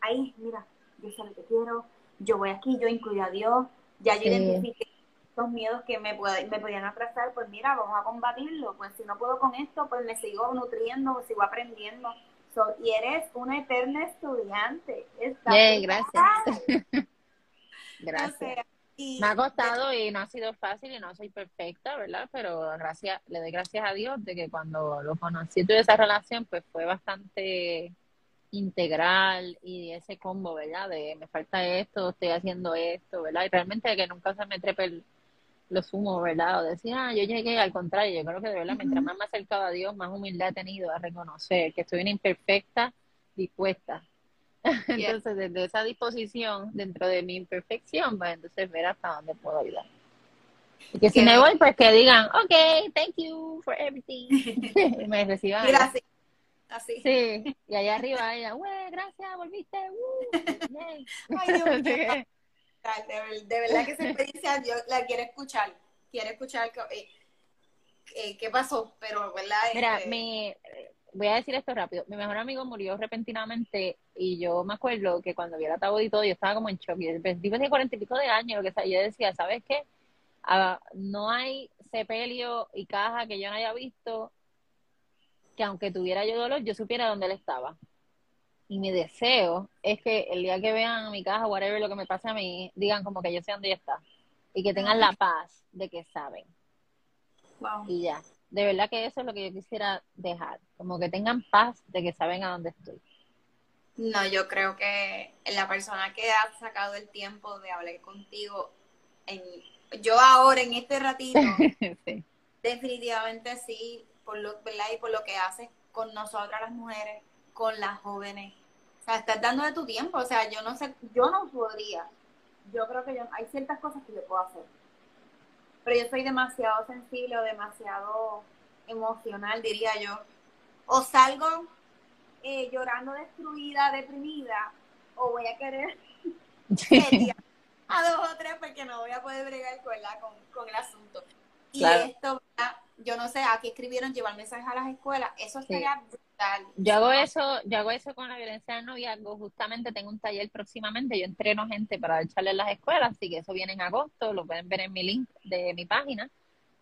Speaker 2: ahí, mira, yo sé lo que quiero, yo voy aquí, yo incluyo a Dios, ya yo identifiqué los miedos que me, me podían atrasar, pues mira, vamos a combatirlo. Pues si no puedo con esto, pues me sigo nutriendo, sigo aprendiendo. y eres una eterna estudiante.
Speaker 3: Bien, gracias. gracias. me ha costado y no ha sido fácil y no soy perfecta, ¿verdad? Pero gracias, le doy gracias a Dios de que cuando lo conocí tuve esa relación, pues fue bastante integral y ese combo, ¿verdad? De me falta esto, estoy haciendo esto, ¿verdad? Y realmente que nunca se me trepe el, lo sumo, ¿verdad? O decir, ah, yo llegué al contrario, yo creo que de verdad, mientras más me acercaba a Dios, más humildad he tenido a reconocer que estoy una imperfecta dispuesta. entonces, desde esa disposición, dentro de mi imperfección, pues entonces ver hasta dónde puedo ayudar. Y que si me voy, pues que digan, ok, thank you for everything. me reciban.
Speaker 2: Gracias. así.
Speaker 3: Sí, y allá arriba ella, güey, gracias, volviste. Uh,
Speaker 2: Ay, Dios mío. De, de, verdad que esa experiencia yo la quiero escuchar. Quiero escuchar eh, eh, qué pasó, pero verdad.
Speaker 3: Mira, mi, voy a decir esto rápido. Mi mejor amigo murió repentinamente y yo me acuerdo que cuando vi el ataúd y todo, yo estaba como en shock. Y tipo de cuarenta y pico de años, lo que sea, yo decía, ¿sabes qué? Ah, no hay sepelio y caja que yo no haya visto que aunque tuviera yo dolor, yo supiera dónde él estaba. Y mi deseo es que el día que vean mi caja, whatever lo que me pase a mí, digan como que yo sé dónde está. Y que tengan la paz de que saben.
Speaker 2: wow.
Speaker 3: Y ya. De verdad que eso es lo que yo quisiera dejar. Como que tengan paz de que saben a dónde estoy.
Speaker 2: No, yo creo que la persona que ha sacado el tiempo de hablar contigo, en, yo ahora en este ratito,
Speaker 3: sí.
Speaker 2: definitivamente sí, por lo, ¿verdad? Y por lo que haces con nosotras las mujeres, con las jóvenes. O sea, estás dando de tu tiempo. O sea, yo no sé, yo no podría. Yo creo que yo, hay ciertas cosas que yo puedo hacer. Pero yo soy demasiado sensible o demasiado emocional, diría yo. O salgo eh, llorando destruida, deprimida, o voy a querer a dos o tres porque no voy a poder bregar con, la, con, con el asunto. Y
Speaker 3: Claro.
Speaker 2: esto, ¿verdad? yo no sé, aquí escribieron llevar mensajes a las escuelas, eso
Speaker 3: Sí. Yo hago eso, yo hago eso con la violencia del noviazgo. Justamente tengo un taller próximamente. Yo entreno gente para echarle en las escuelas, así que eso viene en agosto. Lo pueden ver en mi link de mi página.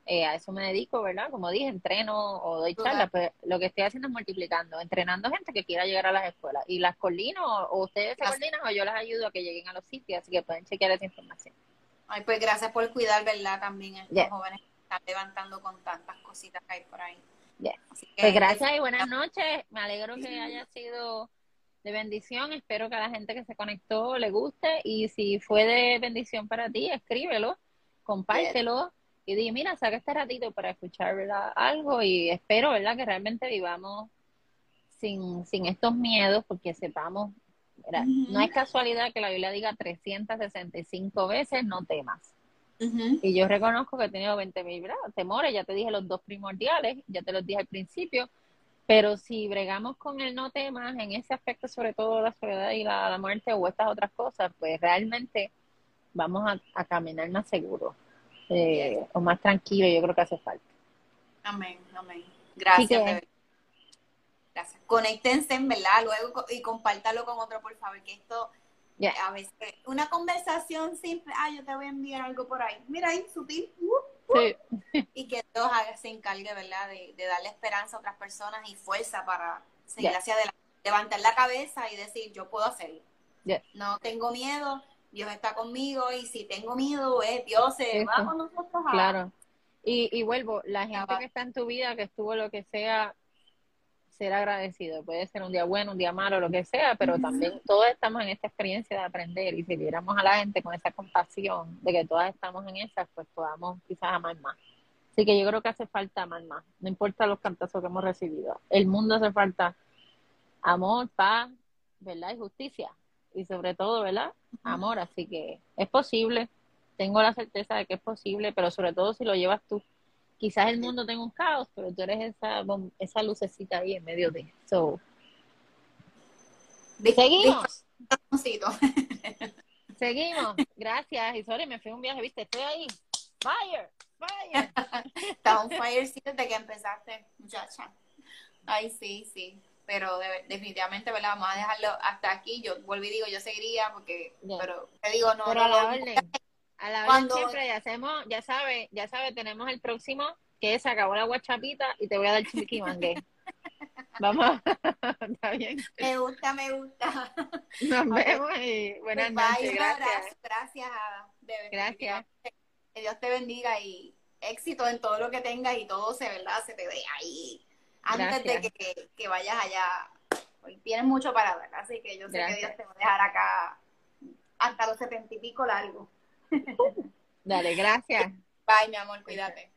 Speaker 3: Eh, a eso me dedico, ¿verdad? Como dije, entreno o doy charlas. Pues lo que estoy haciendo es multiplicando, entrenando gente que quiera llegar a las escuelas. Y las coordino, o, ustedes se coordinan, o yo las ayudo a que lleguen a los sitios, así que pueden chequear esa información.
Speaker 2: Ay, pues gracias por cuidar, ¿verdad? También a estos
Speaker 3: Yeah.
Speaker 2: jóvenes que están levantando con tantas cositas que hay por ahí.
Speaker 3: Pues gracias y buenas noches. Me alegro que haya sido de bendición. Espero que a la gente que se conectó le guste. Y si fue de bendición para ti, escríbelo, compártelo y di, mira, saca este ratito para escuchar ¿verdad? algo. Y espero, ¿verdad?, que realmente vivamos sin, sin estos miedos, porque sepamos, no es casualidad que la Biblia diga 365 veces, no temas. Y yo reconozco que he tenido 20 mil temores, ya te dije los dos primordiales, ya te los dije al principio, pero si bregamos con el no temas en ese aspecto, sobre todo la soledad y la, la muerte o estas otras cosas, pues realmente vamos a, a caminar más seguro eh, o más tranquilo, yo creo que hace falta.
Speaker 2: Amén, amén. Gracias. Gracias. Conéctense, en verdad, luego y compártalo con otro, por favor, que esto
Speaker 3: Ya.
Speaker 2: a veces, una conversación simple, ah, yo te voy a enviar algo por ahí. Mira ahí, sutil, uh,
Speaker 3: Sí,
Speaker 2: y que Dios se encargue, ¿verdad?, de, de darle esperanza a otras personas y fuerza para seguir
Speaker 3: Ya.
Speaker 2: hacia adelante. Levantar la cabeza y decir, yo puedo hacerlo. No tengo miedo, Dios está conmigo y si tengo miedo, eh, Dios se va con nosotros. a-
Speaker 3: claro. Y, y vuelvo, la gente que está en tu vida, que estuvo lo que sea, ser agradecido. Puede ser un día bueno, un día malo, lo que sea, pero también todos estamos en esta experiencia de aprender y si viéramos a la gente con esa compasión de que todas estamos en esas, pues podamos quizás amar más. Así que yo creo que hace falta amar más, no importa los cantazos que hemos recibido. El mundo hace falta amor, paz, ¿verdad? Y justicia. Y sobre todo, ¿verdad? Amor. Así que es posible, tengo la certeza de que es posible, pero sobre todo si lo llevas tú. Quizás el mundo tenga un caos, pero tú eres esa, esa lucecita ahí en medio de. So, seguimos, seguimos. Gracias. Y sorry, me fui a un viaje, viste, estoy ahí. Fire, fire.
Speaker 2: Está un fire sí, desde que empezaste, muchacha. Ay, sí, sí. Pero de- definitivamente, ¿verdad? Vamos a dejarlo hasta aquí. Yo vuelvo y digo, yo seguiría porque, pero te digo, no,
Speaker 3: Pero
Speaker 2: no,
Speaker 3: a la
Speaker 2: no,
Speaker 3: orden. A la
Speaker 2: Cuando-
Speaker 3: siempre, ya hacemos, ya sabe, ya sabe, tenemos el próximo, que se acabó la guachapita y te voy a dar chiquimangue. Vamos, está bien.
Speaker 2: me gusta, me gusta.
Speaker 3: Nos vemos y buenas
Speaker 2: Bye,
Speaker 3: noches.
Speaker 2: un
Speaker 3: Gracias.
Speaker 2: abrazo, gracias. De
Speaker 3: Gracias.
Speaker 2: Que Dios te bendiga y éxito en todo lo que tengas y todo se, ¿verdad? Se te ve ahí antes de que, que vayas allá. Hoy tienes mucho para dar, así que yo sé
Speaker 3: Gracias.
Speaker 2: que Dios te va a dejar acá hasta los setenta y pico largo.
Speaker 3: Dale, gracias.
Speaker 2: Bye, mi amor, cuídate.